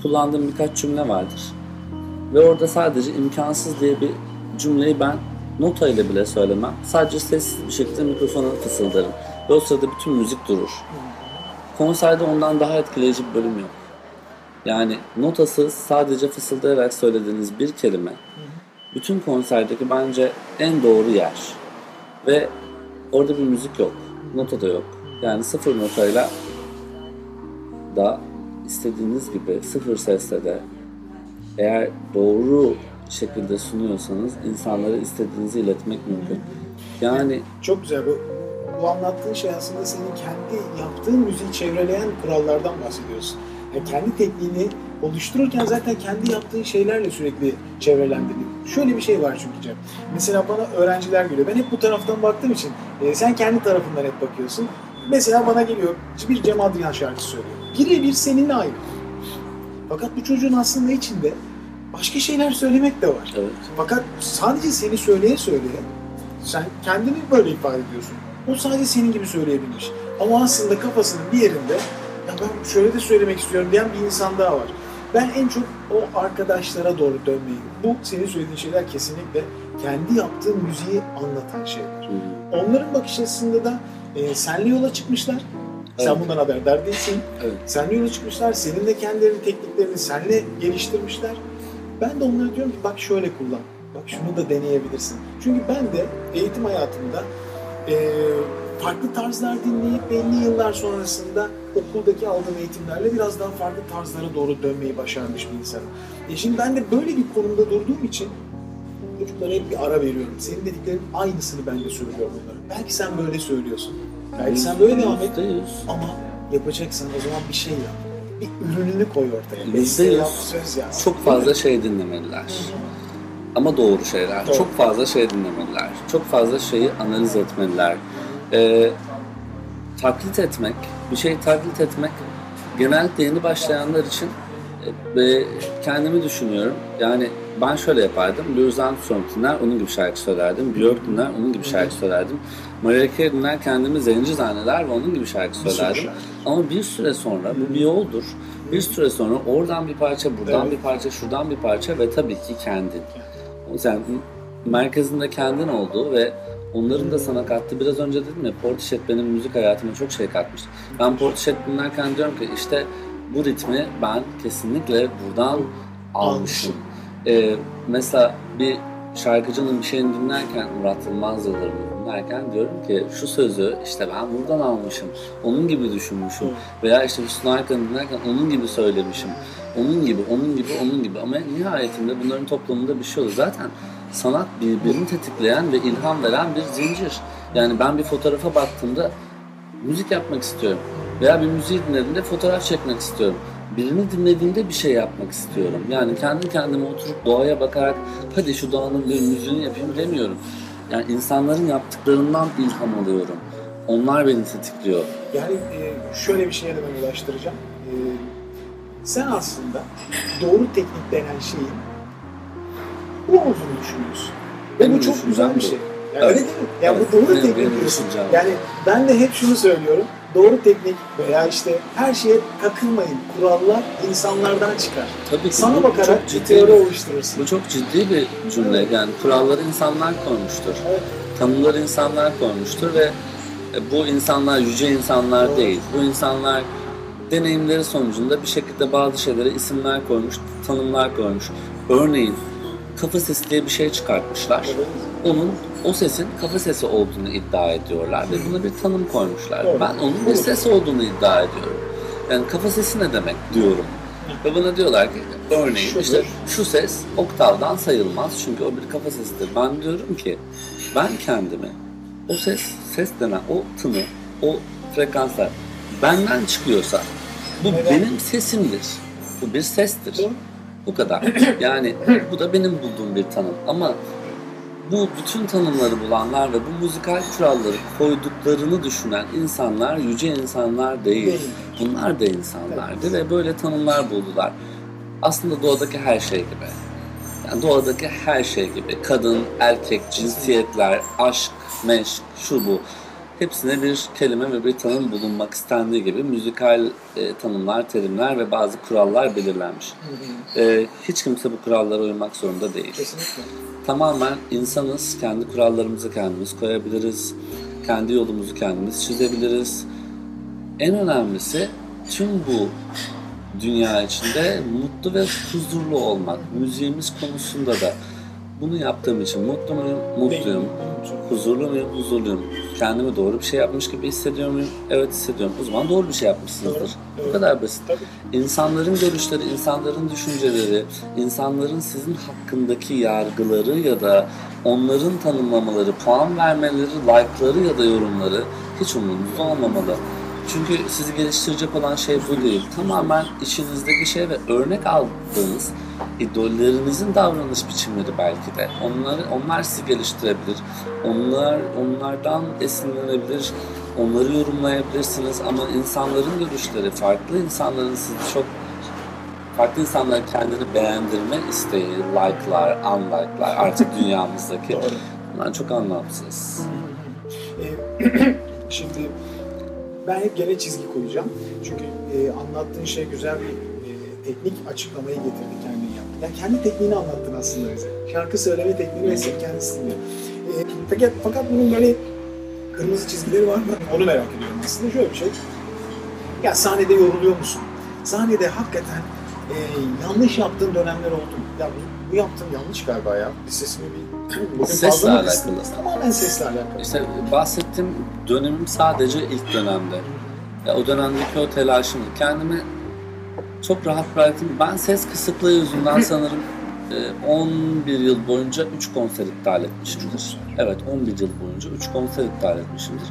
kullandığım birkaç cümle vardır. Ve orada sadece imkansız diye bir cümleyi ben nota ile bile söylemem. Sadece sessiz bir şekilde mikrofona fısıldarım. Ve o sırada bütün müzik durur. Konserde ondan daha etkileyici bir bölüm yok. Yani notasız sadece fısıldayarak söylediğiniz bir kelime bütün konserdeki bence en doğru yer. Ve orada bir müzik yok. Nota da yok. Yani sıfır notayla da istediğiniz gibi sıfır sesle de eğer doğru şekilde sunuyorsanız insanlara istediğinizi iletmek mümkün. Yani Çok güzel. Bu, bu anlattığın şey aslında senin kendi yaptığın müziği çevreleyen kurallardan bahsediyorsun. Yani kendi tekniğini oluştururken zaten kendi yaptığın şeylerle sürekli çevrelendiriyor. Şöyle bir şey var çünkü Cem. Mesela bana öğrenciler geliyor. Ben hep bu taraftan baktığım için e, sen kendi tarafından hep bakıyorsun. Mesela bana geliyor bir Cem Adrian şarkısı söylüyor. Birebir seninle aynı. Fakat bu çocuğun aslında içinde başka şeyler söylemek de var. evet. Fakat sadece seni söyleye söyleye sen kendini böyle ifade ediyorsun. O sadece senin gibi söyleyebilmiş. Ama aslında kafasının bir yerinde ya ben şöyle de söylemek istiyorum diyen bir insan daha var. Ben en çok o arkadaşlara doğru dönmeyi, bu senin söylediğin şeyler kesinlikle kendi yaptığın müziği anlatan şeyler. Onların bakış açısında da e, senle yola çıkmışlar. Sen Evet. bundan haberdar değilsin. Evet. Senle yola çıkmışlar. Senin de kendilerinin tekniklerini senle geliştirmişler. Ben de onlara diyorum ki bak şöyle kullan. Bak şunu da deneyebilirsin. Çünkü ben de eğitim hayatımda e, farklı tarzlar dinleyip belli yıllar sonrasında okuldaki aldığım eğitimlerle biraz daha farklı tarzlara doğru dönmeyi başarmış bir insanım. E şimdi ben de böyle bir konumda durduğum için çocuklara hep bir ara veriyorum. Senin dediklerin aynısını ben de söylüyorum onlara. Belki sen böyle söylüyorsun. Belki sen böyle devam et. Ama yapacaksan o zaman bir şey yap. Bir ürününü koy ortaya. Beste yap, söz yaz. Çok fazla şey dinlemeliler. Ama doğru şeyler. Doğru. Çok fazla şey dinlemeliler. Çok fazla şeyi analiz etmeliler. Ee, taklit etmek, bir şeyi taklit etmek genellikle yeni başlayanlar için e, e, kendimi düşünüyorum. Yani ben şöyle yapardım. Louis Armstrong dinler, onun gibi şarkı söylerdim. Björk dinler, onun gibi şarkı söylerdim. Mariah Carey dinler, kendimi zenci zanneder ve onun gibi şarkı söylerdim. Ama bir süre sonra, bu bir yoldur. Bir süre sonra oradan bir parça, buradan Evet. bir parça, şuradan bir parça ve tabii ki kendin. Yüzden merkezinde kendin olduğu ve Onların da sana kattığı, biraz önce dedim ya Portishead benim müzik hayatıma çok şey katmış. Ben Portishead dinlerken diyorum ki işte bu ritmi ben kesinlikle buradan almışım. Ee, mesela bir şarkıcının bir şeyini dinlerken, Murat Yılmaz Yıldırım'ı dinlerken diyorum ki şu sözü işte ben buradan almışım, onun gibi düşünmüşüm. Veya işte Hüsnü Arkan'ı dinlerken onun gibi söylemişim. Onun gibi, onun gibi, onun gibi. Ama nihayetinde bunların toplamında bir şey oluyor. Zaten sanat birbirini tetikleyen ve ilham veren bir zincir. Yani ben bir fotoğrafa baktığımda müzik yapmak istiyorum. Veya bir müziği dinlediğimde fotoğraf çekmek istiyorum. Birini dinlediğimde bir şey yapmak istiyorum. Yani kendi kendime oturup doğaya bakarak hadi şu doğanın bir müziğini yapayım demiyorum. Yani insanların yaptıklarından ilham alıyorum. Onlar beni tetikliyor. Yani e, şöyle bir şeye de ben ulaştıracağım. Sen aslında doğru teknik denen şeyin bu olduğunu düşünüyorsun. Ve bu çok güzel bir şey. Yani Evet. Öyle değil mi? Yani Evet, bu doğru benim- teknik benim diyorsun. Yani ben de hep şunu söylüyorum. Doğru teknik veya işte her şeye takılmayın. Kurallar insanlardan çıkar. Tabii ki Sana bu bakarak çok ciddi teori oluşturursun. Bu çok ciddi bir cümle. Yani kuralları insanlar koymuştur. Evet. Tanımları insanlar koymuştur ve bu insanlar yüce insanlar Doğru. değil. Bu insanlar deneyimleri sonucunda bir şekilde bazı şeylere isimler koymuş, tanımlar koymuş. Örneğin kafa sesi diye bir şey çıkartmışlar. Onun o sesin kafa sesi olduğunu iddia ediyorlar ve buna bir tanım koymuşlar. Ben onun bir ses olduğunu iddia ediyorum. Yani kafa sesi ne demek diyorum. Ve bana diyorlar ki örneğin işte şu ses oktavdan sayılmaz çünkü o bir kafa sesidir. Ben diyorum ki ben kendimi o ses, ses denen o tını, o frekanslar benden çıkıyorsa bu Neden? benim sesimdir. Bu bir sestir. Bu kadar. Yani bu da benim bulduğum bir tanım. Ama bu bütün tanımları bulanlar ve bu müzikal kuralları koyduklarını düşünen insanlar yüce insanlar değil. Değil. Bunlar da insanlardı ve böyle tanımlar buldular. Aslında doğadaki her şey gibi. Yani doğadaki her şey gibi. Kadın, erkek, cinsiyetler, aşk, meşk, şu bu. Hepsine bir kelime ve bir tanım bulunmak istendiği gibi müzikal e, tanımlar, terimler ve bazı kurallar belirlenmiş. Hı hı. E, hiç kimse bu kurallara uymak zorunda değil. Kesinlikle. Tamamen insanız, kendi kurallarımızı kendimiz koyabiliriz, kendi yolumuzu kendimiz çizebiliriz. En önemlisi tüm bu dünya içinde mutlu ve huzurlu olmak. Müziğimiz konusunda da bunu yaptığım için mutlu muyum? Mutluyum. Huzurlu muyum? Huzurluyum. Kendimi doğru bir şey yapmış gibi hissediyor muyum? Evet hissediyorum. O zaman doğru bir şey yapmışsınızdır. Doğru, Bu kadar basit. Tabii. İnsanların görüşleri, insanların düşünceleri, insanların sizin hakkındaki yargıları ya da onların tanımlamaları, puan vermeleri, like'ları ya da yorumları hiç umurunuzda olmamalı. Çünkü sizi geliştirecek olan şey bu değil. Tamamen içinizdeki şey ve örnek aldığınız idollerinizin davranış biçimleri belki de. Onları, onlar sizi geliştirebilir. Onlar onlardan esinlenebilir. Onları yorumlayabilirsiniz ama insanların görüşleri, farklı insanların sizi çok farklı insanların kendini beğendirme isteği, like'lar, unlike'lar artık dünyamızdaki bunlar çok anlamsız. Ee, Şimdi ben hep gene çizgi koyacağım. Çünkü e, anlattığın şey güzel bir teknik açıklamayı getirdi kendin yaptın. Yani kendi tekniğini anlattın aslında bize. Şarkı söyleme tekniğini ve sen kendisi dinliyor. E, fakat, fakat bunun böyle kırmızı çizgileri var mı? Onu merak ediyorum aslında. Şöyle bir şey. Ya sahnede yoruluyor musun? Sahnede hakikaten e, yanlış yaptığın dönemler oldu mu? Ya bu, bu yaptığın yanlış galiba ya. Bir sesimi bir... Bugün Sesle alakalı. Tamamen sesle alakalı. İşte bahsettiğim dönemim sadece ilk dönemde. Ya o dönemdeki o telaşım. Kendimi çok rahat bıraktım. Ben ses kısıklığı yüzünden sanırım e, 11 yıl boyunca 3 konser iptal etmişimdir. Evet 11 yıl boyunca 3 konser iptal etmişimdir.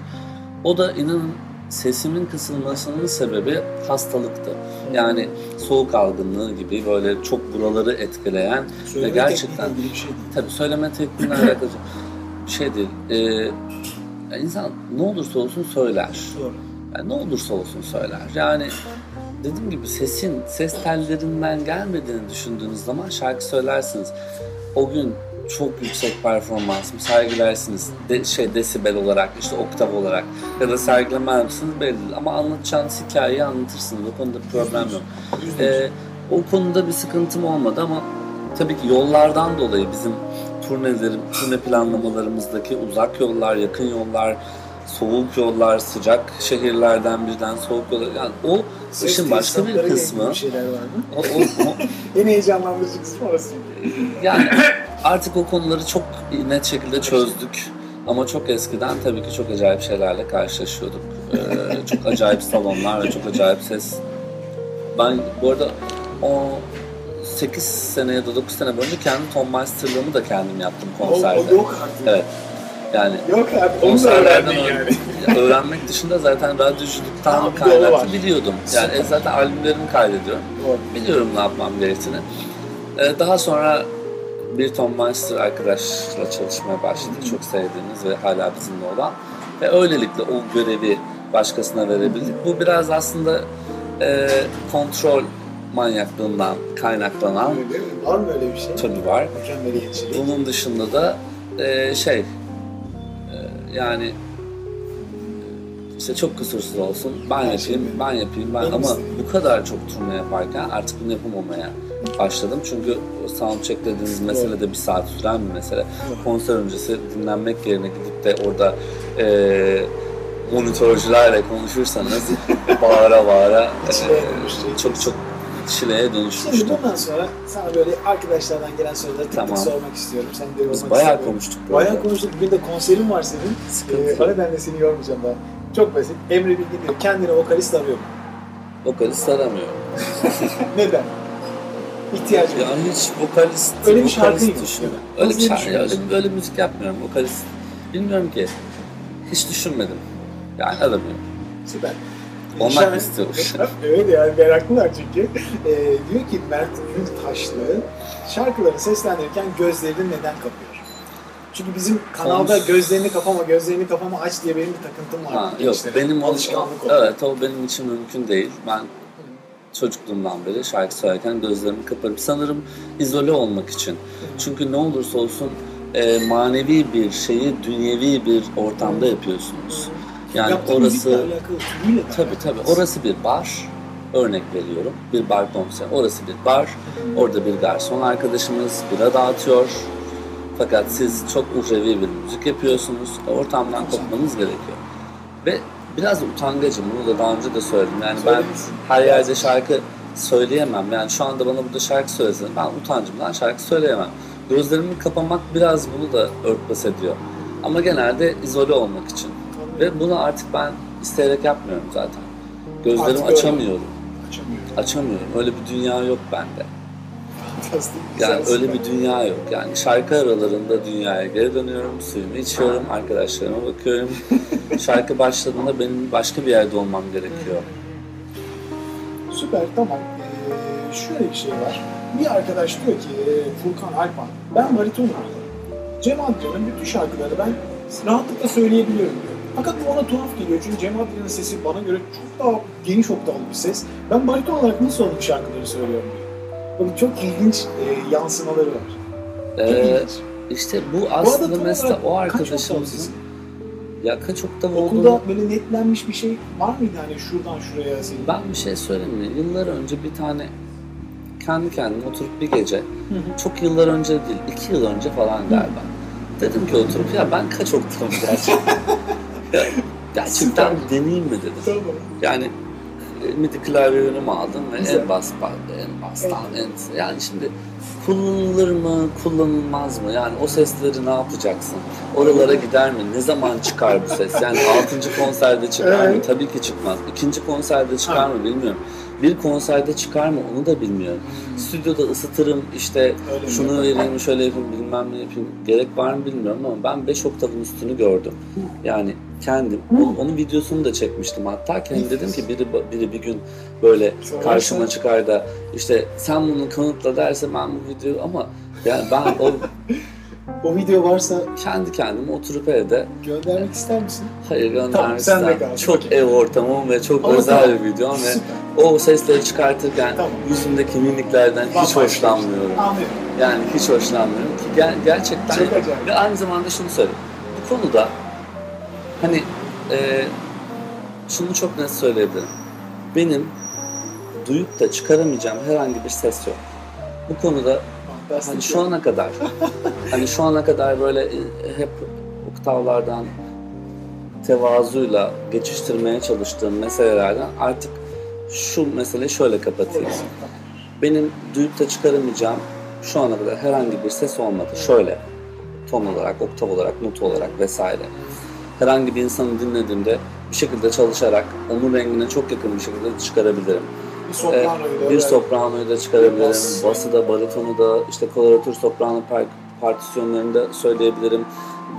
O da inanın sesimin kısılmasının sebebi hastalıktı. Yani soğuk algınlığı gibi böyle çok buraları etkileyen Söyleme gerçekten- tekniğiyle ilgili bir şey değil. Tabii söyleme tekniğine alakalı bir şey değil. Ee, insan ne olursa olsun söyler. Doğru. Yani ne olursa olsun söyler. Yani dediğim gibi sesin, ses tellerinden gelmediğini düşündüğünüz zaman şarkı söylersiniz. O gün çok yüksek performansım sergilersiniz. De, şey desibel olarak, işte oktav olarak ya da sergilemez misiniz belli değil. Ama anlatacağınız hikayeyi anlatırsınız. O konuda problem yok. Ee, o konuda bir sıkıntım olmadı ama tabii ki yollardan dolayı bizim turnelerim, turne planlamalarımızdaki uzak yollar, yakın yollar, soğuk yollar, sıcak şehirlerden birden soğuk yollar. Yani o Ses işin başka bir kısmı. gibi Bir şeyler var mı? O, o- o- En heyecanlandırıcı kısmı orası. yani artık o konuları çok net şekilde çözdük. Ama çok eskiden tabii ki çok acayip şeylerle karşılaşıyorduk. Ee, çok acayip salonlar ve çok acayip ses. Ben bu arada o 8 sene ya da 9 sene boyunca kendi Tom Meister'lığımı da kendim yaptım O, konserde. o yok artık. Evet. Yani Yok abi. Onu da öğrendin yani. öğrenmek dışında zaten radyoculuktan kaynaklı biliyordum. Yani Süper. zaten albümlerimi kaydediyorum. Doğru. Biliyorum ne yapmam gerektiğini. Ee, daha sonra bir Tom Meister arkadaşla çalışmaya başladık. Çok sevdiğimiz ve hala bizimle olan. Ve öylelikle o görevi başkasına verebildik. Bu biraz aslında e, kontrol manyaklığından kaynaklanan Öyle değil mi? Var mı öyle bir şey? tabii var. Bunun dışında da e, şey e, yani işte çok kusursuz olsun. Ben Her yapayım şey ben yapayım. Ben Benim ama bu kadar çok turne yaparken artık bunu yapamamaya başladım. Çünkü soundcheck dediğiniz mesele de bir saat süren bir mesele. Doğru. konser öncesi dinlenmek yerine gidip de orada e, monitörcülerle konuşursanız bağıra bağıra e, çok çok çileye Şimdi dönüşmüştü. bundan sonra sana böyle arkadaşlardan gelen soruları tık Tamam. sormak istiyorum. Sen de Biz yormak bayağı istiyorum. konuştuk. Bayağı arada. konuştuk. Bugün de konserin var senin. Sıkıntı Ee, o nedenle seni yormayacağım daha. Çok basit. Emre Bilgin diyor. Kendine vokalist arıyor mu? Vokalist aramıyor. Neden? İhtiyacım Ya var. hiç vokalist, Öyle bir şarkı yok. Öyle bir şarkı, öyle, öyle müzik yapmıyorum. Vokalist bilmiyorum ki. Hiç düşünmedim. Yani aramıyorum. Süper. Onlar Şarkı- istiyormuş. evet yani meraklılar çünkü. Ee, diyor ki Mert Gültaşlı şarkıları seslendirirken gözlerini neden kapıyor? Çünkü bizim kanalda Kons- gözlerini kapama, gözlerini kapama aç diye benim bir takıntım var. Ha, yok İşte benim alışkanlık oldu. evet o benim için mümkün değil. Ben çocukluğumdan beri şarkı söylerken gözlerimi kaparım. Sanırım izole olmak için. Çünkü ne olursa olsun e, manevi bir şeyi dünyevi bir ortamda yapıyorsunuz. Yani Yaptığın müzikle orası alakalı. tabii. Orası bir bar. Örnek veriyorum. Bir bar konser. Orası bir bar. Orada bir garson arkadaşımız bira dağıtıyor. Fakat siz çok uhrevi bir müzik yapıyorsunuz. Ortamdan kopmanız gerekiyor. Ve biraz utangacım. Bunu da daha önce de söyledim. Yani ben her yerde şarkı söyleyemem. Yani şu anda bana burada şarkı söylesen ben utancımdan şarkı söyleyemem. Gözlerimi kapamak biraz bunu da örtbas ediyor. Ama genelde izole olmak için. Ve bunu artık ben isteyerek yapmıyorum zaten. Gözlerimi Artık öyle. açamıyorum. Açamıyorum. Açamıyorum. Öyle bir dünya yok bende. Fantastik. Yani öyle süper. bir dünya yok. Yani şarkı aralarında dünyaya geri dönüyorum, suyumu içiyorum, arkadaşlarıma bakıyorum. şarkı başladığında benim başka bir yerde olmam gerekiyor. Süper tamam. Ee, şöyle bir şey var. Bir arkadaş diyor ki e, Furkan Alpan ben baritonum diyor. Cem Adrian'ın bütün şarkıları ben rahatlıkla söyleyebiliyorum diyor. Fakat bu ona tuhaf geliyor çünkü Cem Adrian'ın sesi bana göre çok daha geniş oktalı bir ses. Ben bariton olarak nasıl onun şarkıları söylüyorum diyor. Bakın çok ilginç e, yansımaları var. Çok Ee, ilginç. işte bu Bu aslında tam mesela o arkadaşımızın ya kaç oktav Okulda olduğunu böyle netlenmiş bir şey var mıydı hani şuradan şuraya senin? ben bir şey söyleyeyim mi? Yıllar önce bir tane kendi kendime oturup bir gece Hı hı. çok yıllar önce değil, iki yıl önce falan galiba. Dedim ki oturup ya ben kaç oktavım gerçekten? Ya, gerçekten Süper. deneyeyim mi dedim. Tamam. Yani e, MIDI klavyemi aldım ve Güzel. en bas, en bastan en yani şimdi kullanılır mı, kullanılmaz mı? Yani o sesleri ne yapacaksın? Oralara gider mi? Ne zaman çıkar bu ses? Yani 6. konserde çıkar mı? Evet. Tabii ki çıkmaz. İkinci konserde çıkar mı bilmiyorum. Bir konserde çıkar mı onu da bilmiyorum. Stüdyoda ısıtırım işte Öyle mi şunu yapalım? vereyim, şöyle yapayım, bilmem ne yapayım. Gerek var mı bilmiyorum ama ben 5 oktavın üstünü gördüm. Yani kendim. Onun, onun videosunu da çekmiştim hatta. Kendim dedim ki biri, biri bir gün böyle karşıma çıkar da işte sen bunu kanıtla derse ben bu videoyu ama yani ben o O video varsa kendi kendime oturup evde göndermek ister misin? hayır göndermek Tamam, sen de istemem. kalsın, Çok ev ortamım ve çok Ama özel tamam. bir video ve o sesleri çıkartırken Tamam. yüzümdeki mimiklerden hiç Bambaşka hoşlanmıyorum. Anlıyorum. Yani hiç hoşlanmıyorum ki ger- gerçekten Çok acayip. ve aynı zamanda şunu söyleyeyim. Bu konuda hani e, şunu çok net söyleyebilirim. Benim duyup da çıkaramayacağım herhangi bir ses yok. Bu konuda. Hani şu ana kadar. hani şu ana kadar böyle e, hep oktavlardan tevazuyla geçiştirmeye çalıştığım meselelerden artık şu meseleyi şöyle kapatayım. Benim da çıkaramayacağım şu ana kadar herhangi bir ses olmadı. Şöyle ton olarak, oktav olarak, not olarak vesaire. Herhangi bir insanı dinlediğimde bir şekilde çalışarak onun rengine çok yakın bir şekilde çıkarabilirim. Bir sopranoyu da bir öyle- sopranoyu da çıkarabilirim. Bas. Bası da, baritonu da, işte koloratür, soprano par- partisyonlarını da söyleyebilirim.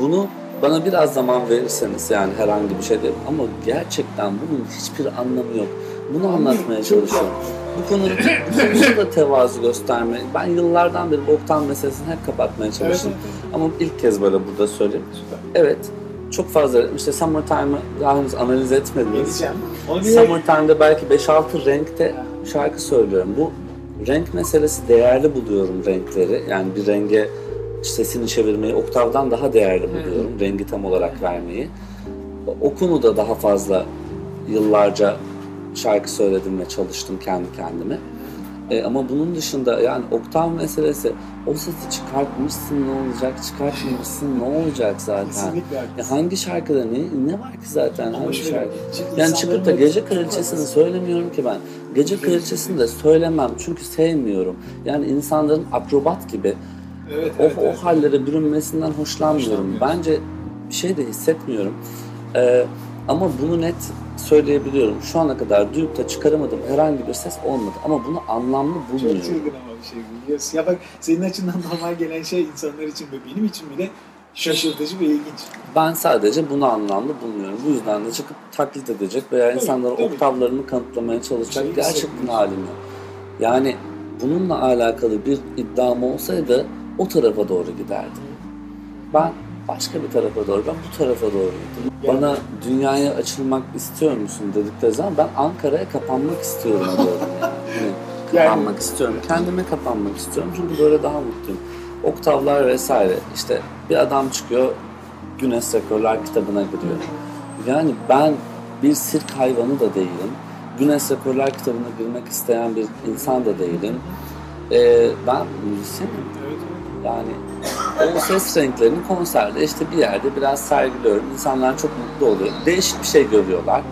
Bunu bana biraz zaman verirseniz yani herhangi bir şey değil. Ama gerçekten bunun hiçbir anlamı yok. Bunu anlatmaya çalışıyorum. Bu konuda da tevazu gösterme. Ben yıllardan beri bu oktan meselesini hep kapatmaya çalıştım. evet, Ama ilk kez böyle burada söyleyeyim. Evet, çok fazla işte Summertime'ı daha henüz analiz etmediniz. Summertime'da belki 5-6 renkte şarkı söylüyorum. Bu renk meselesi değerli buluyorum renkleri. Yani bir renge sesini çevirmeyi oktavdan daha değerli buluyorum. Rengi tam olarak vermeyi. O konuda daha fazla yıllarca şarkı söyledim ve çalıştım kendi kendime. E, ama bunun dışında yani oktav meselesi o sesi çıkartmışsın ne olacak, çıkartmamışsın ne olacak zaten. Ya hangi şarkıda ne, ne var ki zaten Ama hangi şarkı? Yani çıkıp da gece kraliçesini söylemiyorum ki ben. Gece kraliçesini de söylemem çünkü sevmiyorum. Yani insanların akrobat gibi Evet, o, evet, o evet. hallere bürünmesinden hoşlanmıyorum. Bence bir şey de hissetmiyorum. Ee, ama bunu net söyleyebiliyorum. Şu ana kadar duyup da çıkaramadığım herhangi bir ses olmadı. Ama bunu anlamlı Çok bulmuyorum. çılgın ama bir şey biliyorsun. Ya bak senin açından normal gelen şey insanlar için ve benim için bile şaşırtıcı ve ilginç. Ben sadece bunu anlamlı bulmuyorum. Bu yüzden de çıkıp taklit edecek veya Tabii, insanlara tabii. oktavlarını kanıtlamaya çalışacak Şeyi gerçekten halim yok. Yani bununla alakalı bir iddiam olsaydı o tarafa doğru giderdim. Ben başka bir tarafa doğru, ben bu tarafa doğru gittim. Yani- Bana dünyaya açılmak istiyor musun dedikleri zaman ben Ankara'ya kapanmak istiyorum diyorum yani. Hani Yani- kapanmak istiyorum. Kendime kapanmak istiyorum çünkü böyle daha mutluyum. Oktavlar vesaire. İşte bir adam çıkıyor Güneş Rekorlar kitabına giriyor. Yani ben bir sirk hayvanı da değilim. Güneş Rekorlar kitabına girmek isteyen bir insan da değilim. Ee, ben müzisyenim. Evet. Yani o ses renklerini konserde işte bir yerde biraz sergiliyorum. İnsanlar çok mutlu oluyor. Değişik bir şey görüyorlar.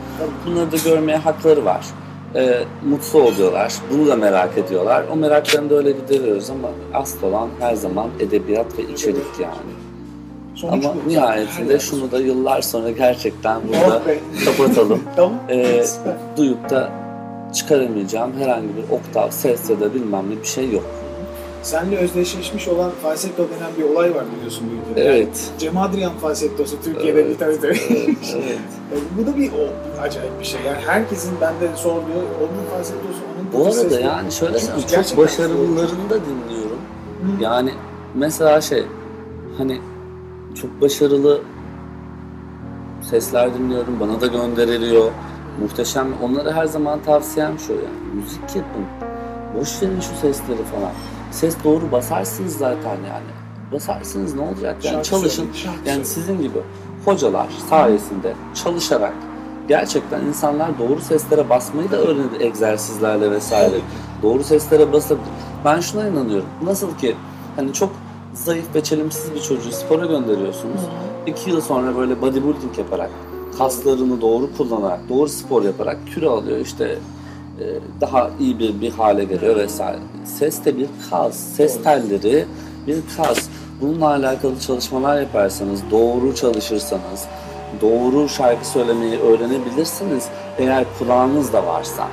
Bunları da görmeye hakları var. Ee, mutlu oluyorlar. Bunu da merak ediyorlar. O meraklarını da öyle gideriyoruz ama asıl olan her zaman edebiyat ve içerik yani. Sonuç Ama bu. nihayetinde şunu da yıllar sonra gerçekten burada kapatalım. Tamam. Ee, duyup da çıkaramayacağım herhangi bir oktav, ses ya da bilmem ne bir şey yok. Seninle özdeşleşmiş olan falsetto denen bir olay var biliyorsun bu ülkede. Evet. Cem Adrian falsettosu Türkiye'de Evet, bir tabii. Evet, evet. bu da bir o, acayip bir şey. Yani herkesin bende sorduğu onun falsettosu, onun Bu arada yani şöyle söyleyeyim, çok başarılılarını da dinliyorum. Hı. Yani mesela şey hani çok başarılı sesler dinliyorum. Bana da gönderiliyor. Muhteşem. Onlara her zaman tavsiyem şu yani. Müzik yapın. Boş verin şu sesleri falan. Ses doğru basarsınız zaten yani. Basarsınız ne olacak yani Şarkı çalışın. şarkı Yani sizin gibi hocalar sayesinde çalışarak gerçekten insanlar doğru seslere basmayı da öğrenir egzersizlerle vesaire. Doğru seslere basabilir. Ben şuna inanıyorum. Nasıl ki hani çok zayıf ve çelimsiz bir çocuğu spora gönderiyorsunuz. İki yıl sonra böyle bodybuilding yaparak, kaslarını doğru kullanarak, doğru spor yaparak kilo alıyor işte daha iyi bir, bir hale geliyor vesaire. Ses de bir kas, ses Doğru. telleri bir kas. Bununla alakalı çalışmalar yaparsanız, doğru çalışırsanız, doğru şarkı söylemeyi öğrenebilirsiniz eğer kulağınız da varsa.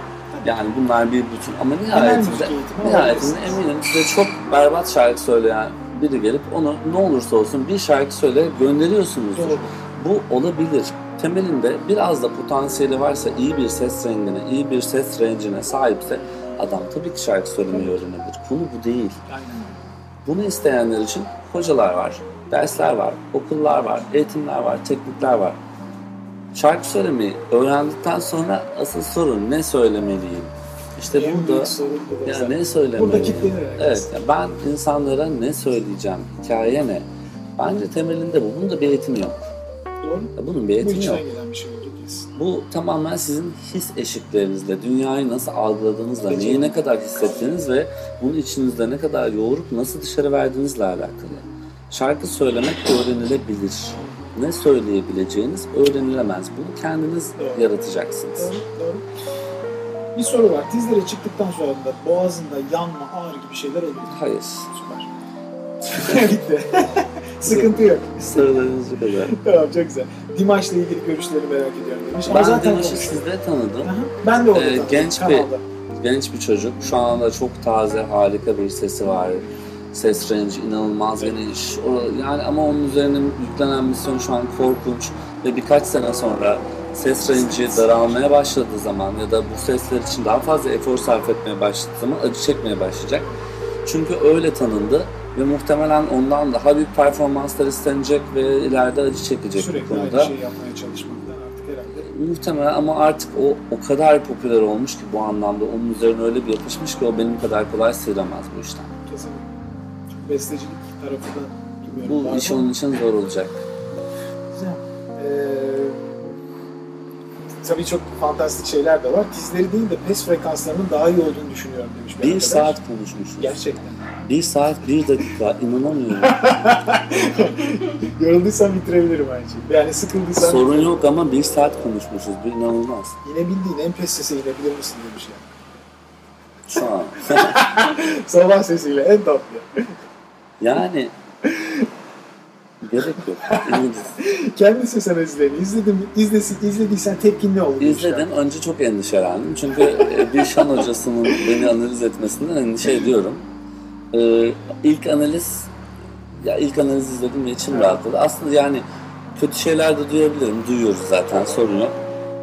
Yani bunlar bir bütün ama nihayetinde, eğitimi nihayetinde eminim size çok berbat şarkı söyleyen biri gelip onu ne olursa olsun bir şarkı söyle gönderiyorsunuzdur. Doğru. Bu olabilir. Temelinde biraz da potansiyeli varsa, iyi bir ses rengine, iyi bir ses rencine sahipse adam tabii ki şarkı söylemeyi öğrenebilir. Konu bu değil. Bunu isteyenler için hocalar var, dersler var, okullar var, eğitimler var, teknikler var. Şarkı söylemeyi öğrendikten sonra asıl sorun ne söylemeliyim? İşte En burada ya ne söylemeliyim? Evet, ya ben insanlara ne söyleyeceğim, hikaye ne? Bence temelinde bu. Bunun da bir eğitimi yok. Doğru. Bunun bir içten yok. gelen bir şey oldu kesin. Bu tamamen sizin his eşiklerinizle, dünyayı nasıl algıladığınızla, neyi ne kadar hissettiğiniz ve bunu içinizde ne kadar yoğurup nasıl dışarı verdiğinizle alakalı. Şarkı söylemek öğrenilebilir. Ne söyleyebileceğiniz öğrenilemez. Bunu kendiniz Doğru. yaratacaksınız. Doğru, doğru. Bir soru var. Dizlere çıktıktan sonra da boğazında yanma, ağrı gibi şeyler oluyor. Hayır. Süper. Bitti. Sıkıntı yok. Sorularınız bu kadar. Tamam çok güzel. Dimaş'la ilgili görüşlerini merak ediyorum demiş. Ama Ben zaten Dimaş'ı konuştuk. sizde tanıdım. Aha, Ben de orada Ee, tanıdım, genç bir- kanalda. Genç bir çocuk. Şu anda çok taze, harika bir sesi var. Ses range inanılmaz geniş. O, yani ama onun üzerine yüklenen misyon şu an korkunç. Ve birkaç sene sonra ses range'i daralmaya başladığı zaman ya da bu sesler için daha fazla efor sarf etmeye başladığı zaman acı çekmeye başlayacak. Çünkü öyle tanındı ve muhtemelen ondan daha büyük performanslar istenecek ve ileride acı çekecek bu Sürekli konuda. aynı şeyi yapmaya çalışmaktan artık herhalde. Muhtemelen ama artık o o kadar popüler olmuş ki bu anlamda onun üzerine öyle bir yapışmış ki o benim kadar kolay sıyrılamaz bu işten. Kesinlikle. Çok bestecilik tarafı da bilmiyorum. Bu iş onun için zor olacak. Güzel. Ee, tabii çok fantastik şeyler de var. Dizleri değil de pes frekanslarının daha iyi olduğunu düşünüyorum demiş bir Bir saat konuşmuşuz. Gerçekten. Bir saat bir dakika inanamıyorum. Yorulduysan bitirebilirim aynı şeyi. Yani sıkıldıysan Sorun yok ama bir saat konuşmuşuz. Bu inanılmaz. yine bildiğin en pes sese inebilir misin demiş ya. Şu an. Sabah sesiyle en tatlı. Yani gerek yok. Kendi ses analizlerini izledim, izlesin, izlediysen tepkin ne demiş İzledim. Önce çok endişelendim. Çünkü e, bir şan hocasının beni analiz etmesinden endişe ediyorum. Ee, ilk analiz ya ilk analiz izledim ve içim rahatladı. Aslında yani kötü şeyler de duyabilirim. Duyuyoruz zaten sorun yok.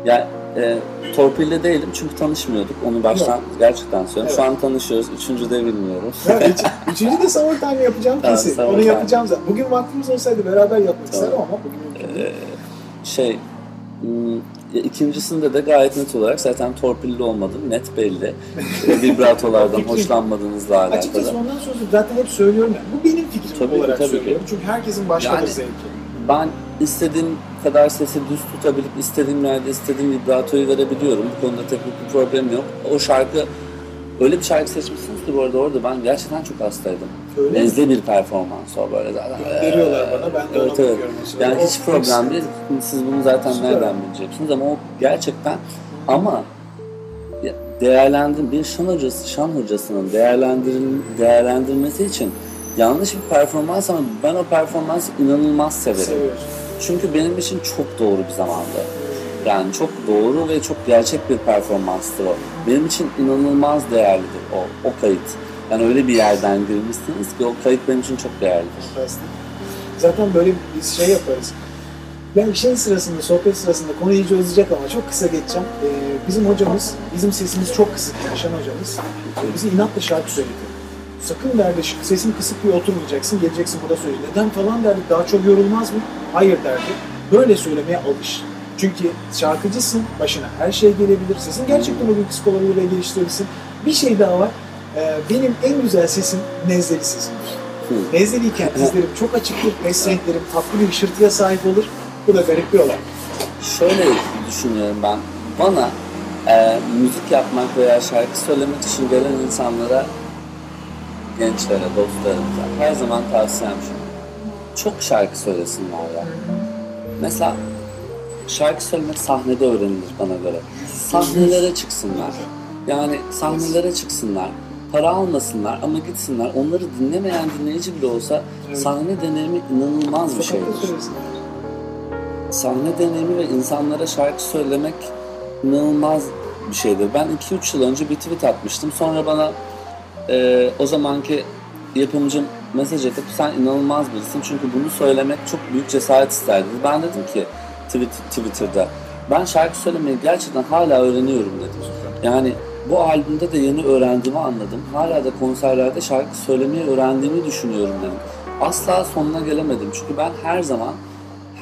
Ya e, torpille değilim çünkü tanışmıyorduk. Onu baştan gerçekten söylüyorum. Şu an tanışıyoruz. Üçüncü de bilmiyorum. Ya, üç, üçüncü de summer time yapacağım Tamam, kesin. Onu time. yapacağım zaten. Bugün vaktimiz olsaydı beraber yapmak Tamam. isterdim ama bugün değil. şey hmm, ya ikincisinde de gayet net olarak zaten torpilli olmadım. Net belli. E, Vibratolardan hoşlanmadığınızla alakalı. Açıkçası ondan sonra zaten hep söylüyorum ya. Bu benim fikrim Tabii ki, olarak tabii ki. söylüyorum. Çünkü herkesin başka Yani- bir zevki. Ben istediğim kadar sesi düz tutabilip istediğim yerde istediğim vibratoyu verebiliyorum. Bu konuda teknik bir problem yok. O şarkı öyle bir şarkı seçmişsiniz ki bu arada orada ben gerçekten çok hastaydım. Öyle mi? Nezle bir performans o böyle zaten. Gönderiyorlar bana, ben de ona evet, evet. bakıyorum o sırada. Yani O hiç problem değil. Siz bunu zaten Süper. nereden bileceksiniz ama o gerçekten ama değerlendir bir şan hocası şan hocasının değerlendirin değerlendirmesi için yanlış bir performans ama ben o performansı inanılmaz severim. Seviyoruz. Çünkü benim için çok doğru bir zamandı. Yani çok doğru ve çok gerçek bir performanstı o. Benim için inanılmaz değerlidir o, o kayıt. Yani öyle bir yerden girmişsiniz ki o kayıt benim için çok değerlidir. Zaten böyle bir şey yaparız. Ben şey sırasında, sohbet sırasında konu iyice uzayacak ama çok kısa geçeceğim. Ee, bizim hocamız, bizim sesimiz çok kısık, Yaşan hocamız. Ee, bizi inatla şarkı söyletiyor. Sakın derdi, sesin kısık bir oturmayacaksın, geleceksin burada söyle. Neden falan derdi, daha çok yorulmaz mı? Hayır derdi. Böyle söylemeye alış. Çünkü şarkıcısın, başına her şey gelebilir. Sesin gerçekten bugün kısık olabilir ve geliştirebilirsin. Bir şey daha var. Ee, benim en güzel sesim nezleli sesimdir. Hı. Nezleliyken dizlerim çok açıktır, mes renklerim tatlı bir hışırtıya sahip olur. Bu da garip bir olay. Şöyle düşünüyorum ben. Bana e, müzik yapmak veya şarkı söylemek için gelen insanlara, gençlere, dostlarımıza her zaman tavsiyem şu. Çok şarkı söylesinler ya. Mesela şarkı söylemek sahnede öğrenilir bana göre. Sahnelere çıksınlar. Yani sahnelere çıksınlar. Para almasınlar ama gitsinler. Onları dinlemeyen dinleyici bile olsa sahne deneyimi inanılmaz bir şeydir sahne deneyimi ve insanlara şarkı söylemek inanılmaz bir şeydir. Ben 2-3 yıl önce bir tweet atmıştım. Sonra bana e, o zamanki yapımcım mesaj atıp sen inanılmaz birisin çünkü bunu söylemek çok büyük cesaret isterdi. Ben dedim ki Twitter'da ben şarkı söylemeyi gerçekten hala öğreniyorum dedim. Yani bu albümde de yeni öğrendiğimi anladım. Hala da konserlerde şarkı söylemeyi öğrendiğimi düşünüyorum dedim. Asla sonuna gelemedim çünkü ben her zaman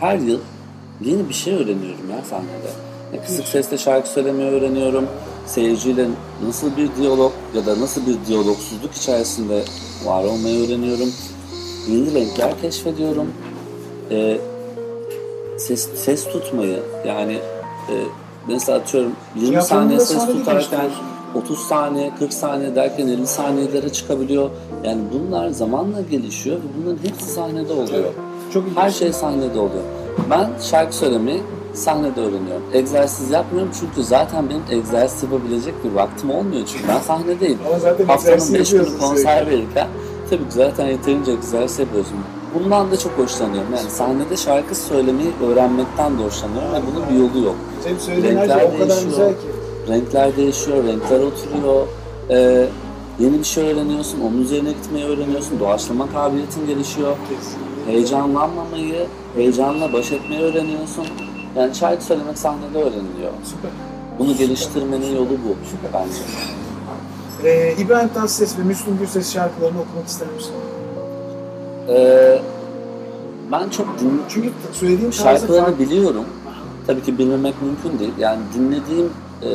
her yıl yeni bir şey öğreniyorum ya sahnede. Ya kısık sesle şarkı söylemeyi öğreniyorum. Seyirciyle nasıl bir diyalog ya da nasıl bir diyalogsuzluk içerisinde var olmayı öğreniyorum. Yeni renkler keşfediyorum. Ee, ses, ses tutmayı yani e, mesela atıyorum 20 Japon'da saniye ses tutarken geliştiriyorsun. 30 saniye, 40 saniye derken 50 saniyelere çıkabiliyor. Yani bunlar zamanla gelişiyor ve bunların hepsi sahnede oluyor. Çok. Her şey sahnede oluyor. Ben şarkı söylemeyi sahnede öğreniyorum. Egzersiz yapmıyorum çünkü zaten benim egzersiz yapabilecek bir vaktim olmuyor çünkü ben sahnedeyim. Ama zaten Haftanın egzersiz 5 günü konser verirken tabii ki zaten yeterince egzersiz yapıyorsun. Bundan da çok hoşlanıyorum. Yani sahnede şarkı söylemeyi öğrenmekten de hoşlanıyorum ve bunun bir yolu yok. Senin söylediğin her Renkler şey o kadar değişiyor. güzel ki. Renkler değişiyor, renkler oturuyor. Ee, yeni bir şey öğreniyorsun, onun üzerine gitmeyi öğreniyorsun. Doğaçlama kabiliyetin gelişiyor. Kesinlikle. Heyecanlanmamayı, heyecanla baş etmeyi öğreniyorsun. Yani şarkı söylemek sahnede öğreniliyor. Süper. Bunu geliştirmenin yolu bu bence. Ee, İbrahim Tatlıses ve Müslüm Gürses şarkılarını okumak ister misin? Ee, ben çok din, Çünkü söylediğin tarzı şarkılarını farklı. biliyorum. Tabii ki bilmemek mümkün değil. Yani dinlediğim e,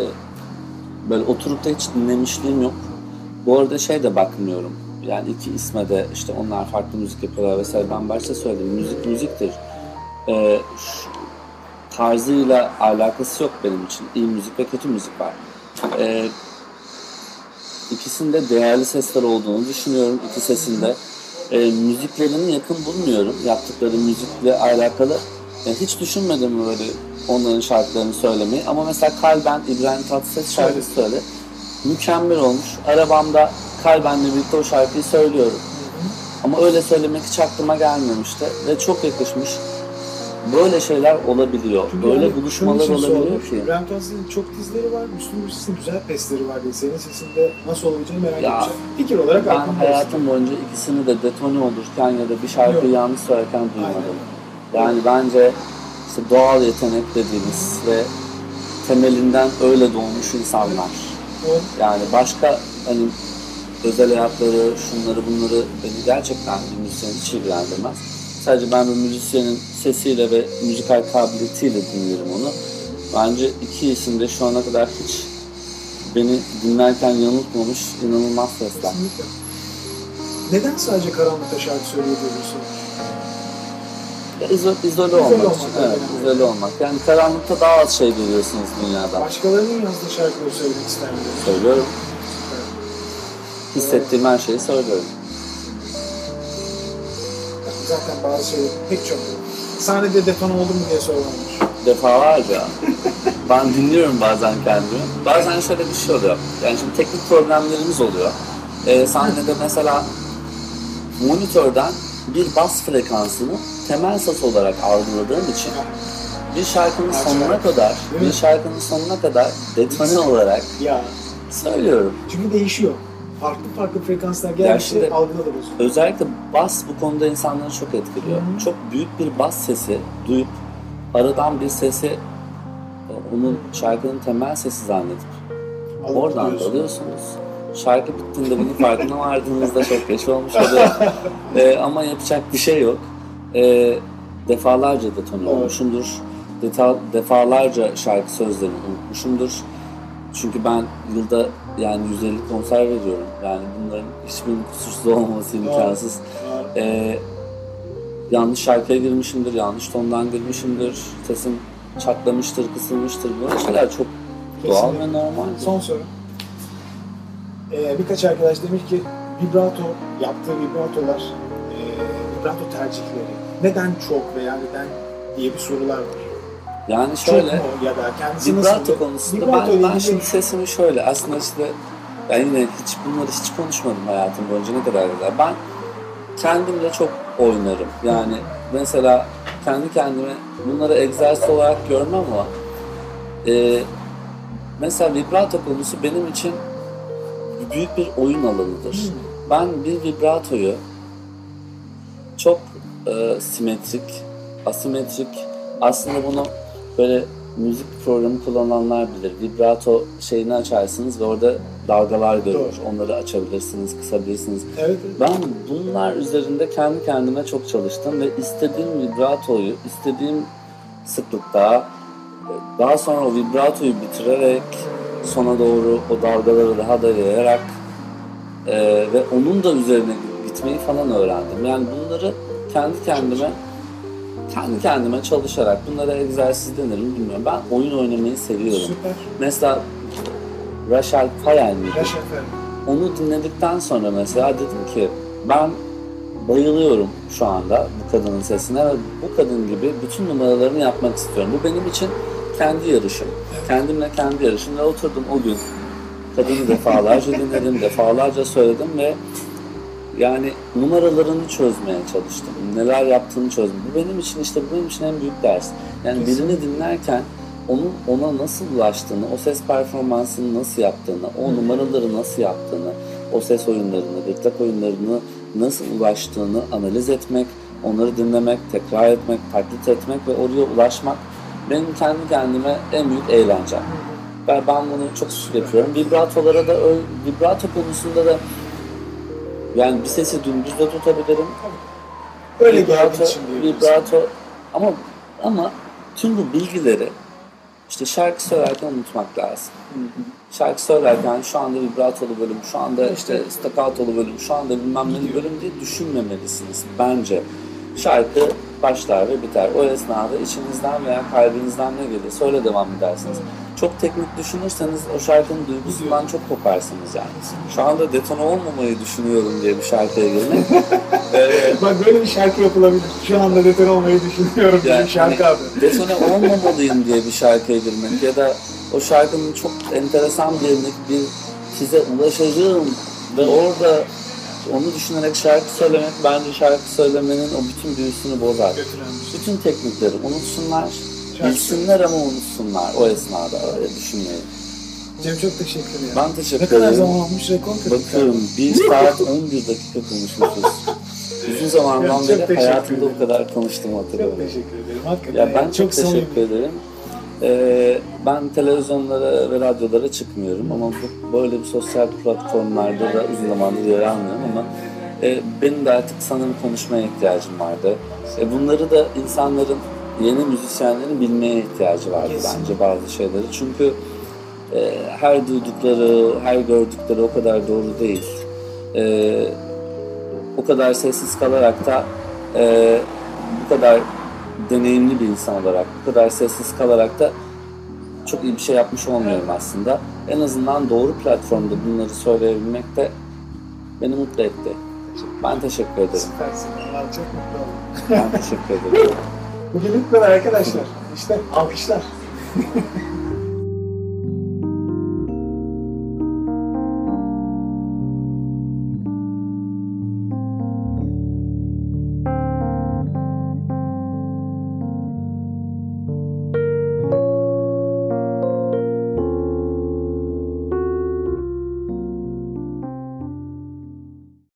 böyle oturup da hiç dinlemişliğim yok. Bu arada şey de bakmıyorum. Yani iki isme de işte onlar farklı müzik yapıyorlar vesaire. Ben başta söyledim. Müzik müziktir. E, şu- tarzıyla alakası yok benim için. İyi müzik ve kötü müzik var. E, ikisinde değerli sesler olduğunu düşünüyorum. İki sesinde. E, müziklerini yakın bulmuyorum. Yaptıkları müzikle alakalı. Yani hiç düşünmedim böyle onların şarkılarını söylemeyi. Ama mesela Kalben İbrahim Tatlıses şarkısı söyledi. Mükemmel olmuş. Arabamda Kalben'le birlikte o şarkıyı söylüyorum. Ama öyle söylemek hiç aklıma gelmemişti. Ve çok yakışmış. Böyle şeyler olabiliyor. Çünkü Böyle yani buluşmalar olabiliyor ki. İbrahim Tatlıses'in çok dizleri var, Müslüm Gürses'in güzel pestleri var diye. Senin sesinde nasıl olabileceğini merak Ya, edeceğim. Fikir olarak Ben hayatım boyunca ikisini de detone olurken ya da bir şarkıyı Yok. yanlış söylerken duymadım. Aynen. Yani bence işte doğal yetenek dediğimiz ve temelinden öyle doğmuş insanlar. Yani başka hani özel hayatları, şunları bunları beni gerçekten bir müzisyen hiç ilgilendirmez. Sadece ben bir müzisyenin sesiyle ve müzikal kabiliyetiyle dinlerim onu. Bence iki isim de şu ana kadar hiç beni dinlerken yanıltmamış inanılmaz sesler. Kesinlikle. Neden sadece karanlıkta şarkı söylüyor diyorsun? İzo, izole olmak olmak, için. evet. Evet, izole olmak. Yani karanlıkta daha az şey görüyorsunuz dünyada. Başkalarının yazdığı şarkıları söylemek ister miydin? Söylüyorum. Hissettiğim her şeyi söylüyorum. Zaten bazı şeyler pek çok. Sahnede deton oldu mu diye sorulmuş. Defalarca. ben dinliyorum bazen kendimi. Bazen şöyle bir şey oluyor. Yani şimdi teknik problemlerimiz oluyor. Ee, sahnede mesela monitörden bir bas frekansını temel ses olarak algıladığım için bir şarkının sonuna kadar, bir şarkının sonuna kadar detone olarak Ya söylüyorum. çünkü değişiyor. Farklı farklı frekanslar geldikçe şimdi- algıda da bozuluyor. Özellikle bas bu konuda insanları çok etkiliyor. Hı hı. Çok büyük bir bas sesi duyup aradan bir sesi e, onun şarkının temel sesi zannedip Alıp oradan gidiyorsun. dalıyorsunuz. Şarkı bittiğinde bunun farkına vardığınızda çok geç olmuş oluyor. E, ama yapacak bir şey yok. E, defalarca detone Evet. olmuşumdur. Deta, defalarca şarkı sözlerini unutmuşumdur. Çünkü ben yılda yani 150 konser veriyorum. Yani bunların hiçbirinin kusursuz olmaması imkansız. Ee, yanlış şarkıya girmişimdir, yanlış tondan girmişimdir, sesim çatlamıştır, kısılmıştır. Böyle şeyler çok doğal ve normal. Son soru. Ee, birkaç arkadaş demiş ki vibrato, yaptığı vibratolar, e, vibrato tercihleri neden çok veya neden diye bir sorular var. Yani Çok şöyle, mu ya da kendisi vibrato konusunda Vibrato ben, ben ilgili- şimdi sesimi şöyle, aslında işte ben yine hiç bunları hiç konuşmadım hayatım boyunca ne kadar güzel. Ben kendimle çok oynarım. Yani mesela kendi kendime bunları egzersiz olarak görmem ama e, mesela vibrato konusu benim için büyük bir oyun alanıdır. Hmm. Ben bir vibratoyu çok e, simetrik, asimetrik, aslında bunu böyle müzik programı kullananlar bilir. Vibrato şeyini açarsınız ve orada dalgalar görür. Doğru. Onları açabilirsiniz, kısabilirsiniz. Evet, evet. Ben bunlar üzerinde kendi kendime çok çalıştım ve istediğim vibratoyu istediğim sıklıkta daha sonra o vibratoyu bitirerek sona doğru o dalgaları daha da yayarak e, ve onun da üzerine gitmeyi falan öğrendim. Yani bunları kendi kendime kendi kendime çalışarak bunlara egzersiz denir mi bilmiyorum. Ben oyun oynamayı seviyorum. Süper. Mesela Rachel Fayel miydi? Onu dinledikten sonra mesela dedim ki ben bayılıyorum şu anda bu kadının sesine ve bu kadın gibi bütün numaralarını yapmak istiyorum. Bu benim için kendi yarışım. Kendimle kendi yarışım ve oturdum o gün. Kadını defalarca dinledim, defalarca söyledim ve yani numaralarını çözmeye çalıştım. Neler yaptığını çözdüm. Bu benim için işte bu benim için en büyük ders. Yani birini dinlerken onun ona nasıl ulaştığını, o ses performansını nasıl yaptığını, o numaraları nasıl yaptığını, o ses oyunlarını, gırtlak oyunlarını nasıl ulaştığını analiz etmek, onları dinlemek, tekrar etmek, taklit etmek ve oraya ulaşmak benim kendi kendime en büyük eğlencem. Ben, ben bunu çok sık yapıyorum. Vibratolara da vibrato konusunda da yani bir sesi dümdüz de tutabilirim. Öyle vibrato, diyebiliriz. vibrato ama ama tüm bu bilgileri işte şarkı söylerken unutmak lazım. Şarkı söylerken şu anda vibratolu bölüm, şu anda işte staccatolu bölüm, şu anda bilmem ne bölüm diye düşünmemelisiniz bence. Şarkı başlar ve biter. O esnada içinizden veya kalbinizden ne gelir söyle devam edersiniz. Çok teknik düşünürseniz o şarkının duygusundan çok koparsınız yani. Şu anda detone olmamayı düşünüyorum diye bir şarkıya girmek. eee, Bak böyle bir şarkı yapılabilir. Şu anda detone olmayı düşünüyorum diye Yani bir şarkı hani abi. detone olmamalıyım diye bir şarkıya girmek ya da o şarkının çok enteresan bir bir size ulaşacağım ve orada onu düşünerek şarkı söylemek bence şarkı söylemenin o bütün büyüsünü bozar. Şey. Bütün teknikleri unutsunlar, Şarkı bilsinler ama unutsunlar o esnada öyle düşünmeyin. Cem çok teşekkür ederim. Ben Ne teşekkür kadar ederim. zaman olmuş rekor kırdık. Bakıyorum 1 saat 11 dakika konuşmuşuz. Uzun zamandan Çok beri hayatımda bu kadar konuştum hatırlıyorum. Çok teşekkür ederim. Hakikaten Ya ben çok, samimi. teşekkür ederim. Ee, ben televizyonlara ve radyolara çıkmıyorum ama bu, böyle bir sosyal platformlarda da uzun zamandır yer almıyorum ama e, benim de artık sanırım konuşmaya ihtiyacım vardı. E, bunları da insanların, yeni müzisyenlerin bilmeye ihtiyacı vardı Kesin. bence bazı şeyleri. Çünkü e, her duydukları, her gördükleri o kadar doğru değil. E, o kadar sessiz kalarak da e, bu kadar deneyimli bir insan olarak, bu kadar sessiz kalarak da çok iyi bir şey yapmış olmuyorum aslında. En azından doğru platformda bunları söyleyebilmek de beni mutlu etti. Ben teşekkür ederim. Süpersin. Vallahi çok mutlu oldum. Ben teşekkür ederim. Bugün bu kadar arkadaşlar. İşte alkışlar.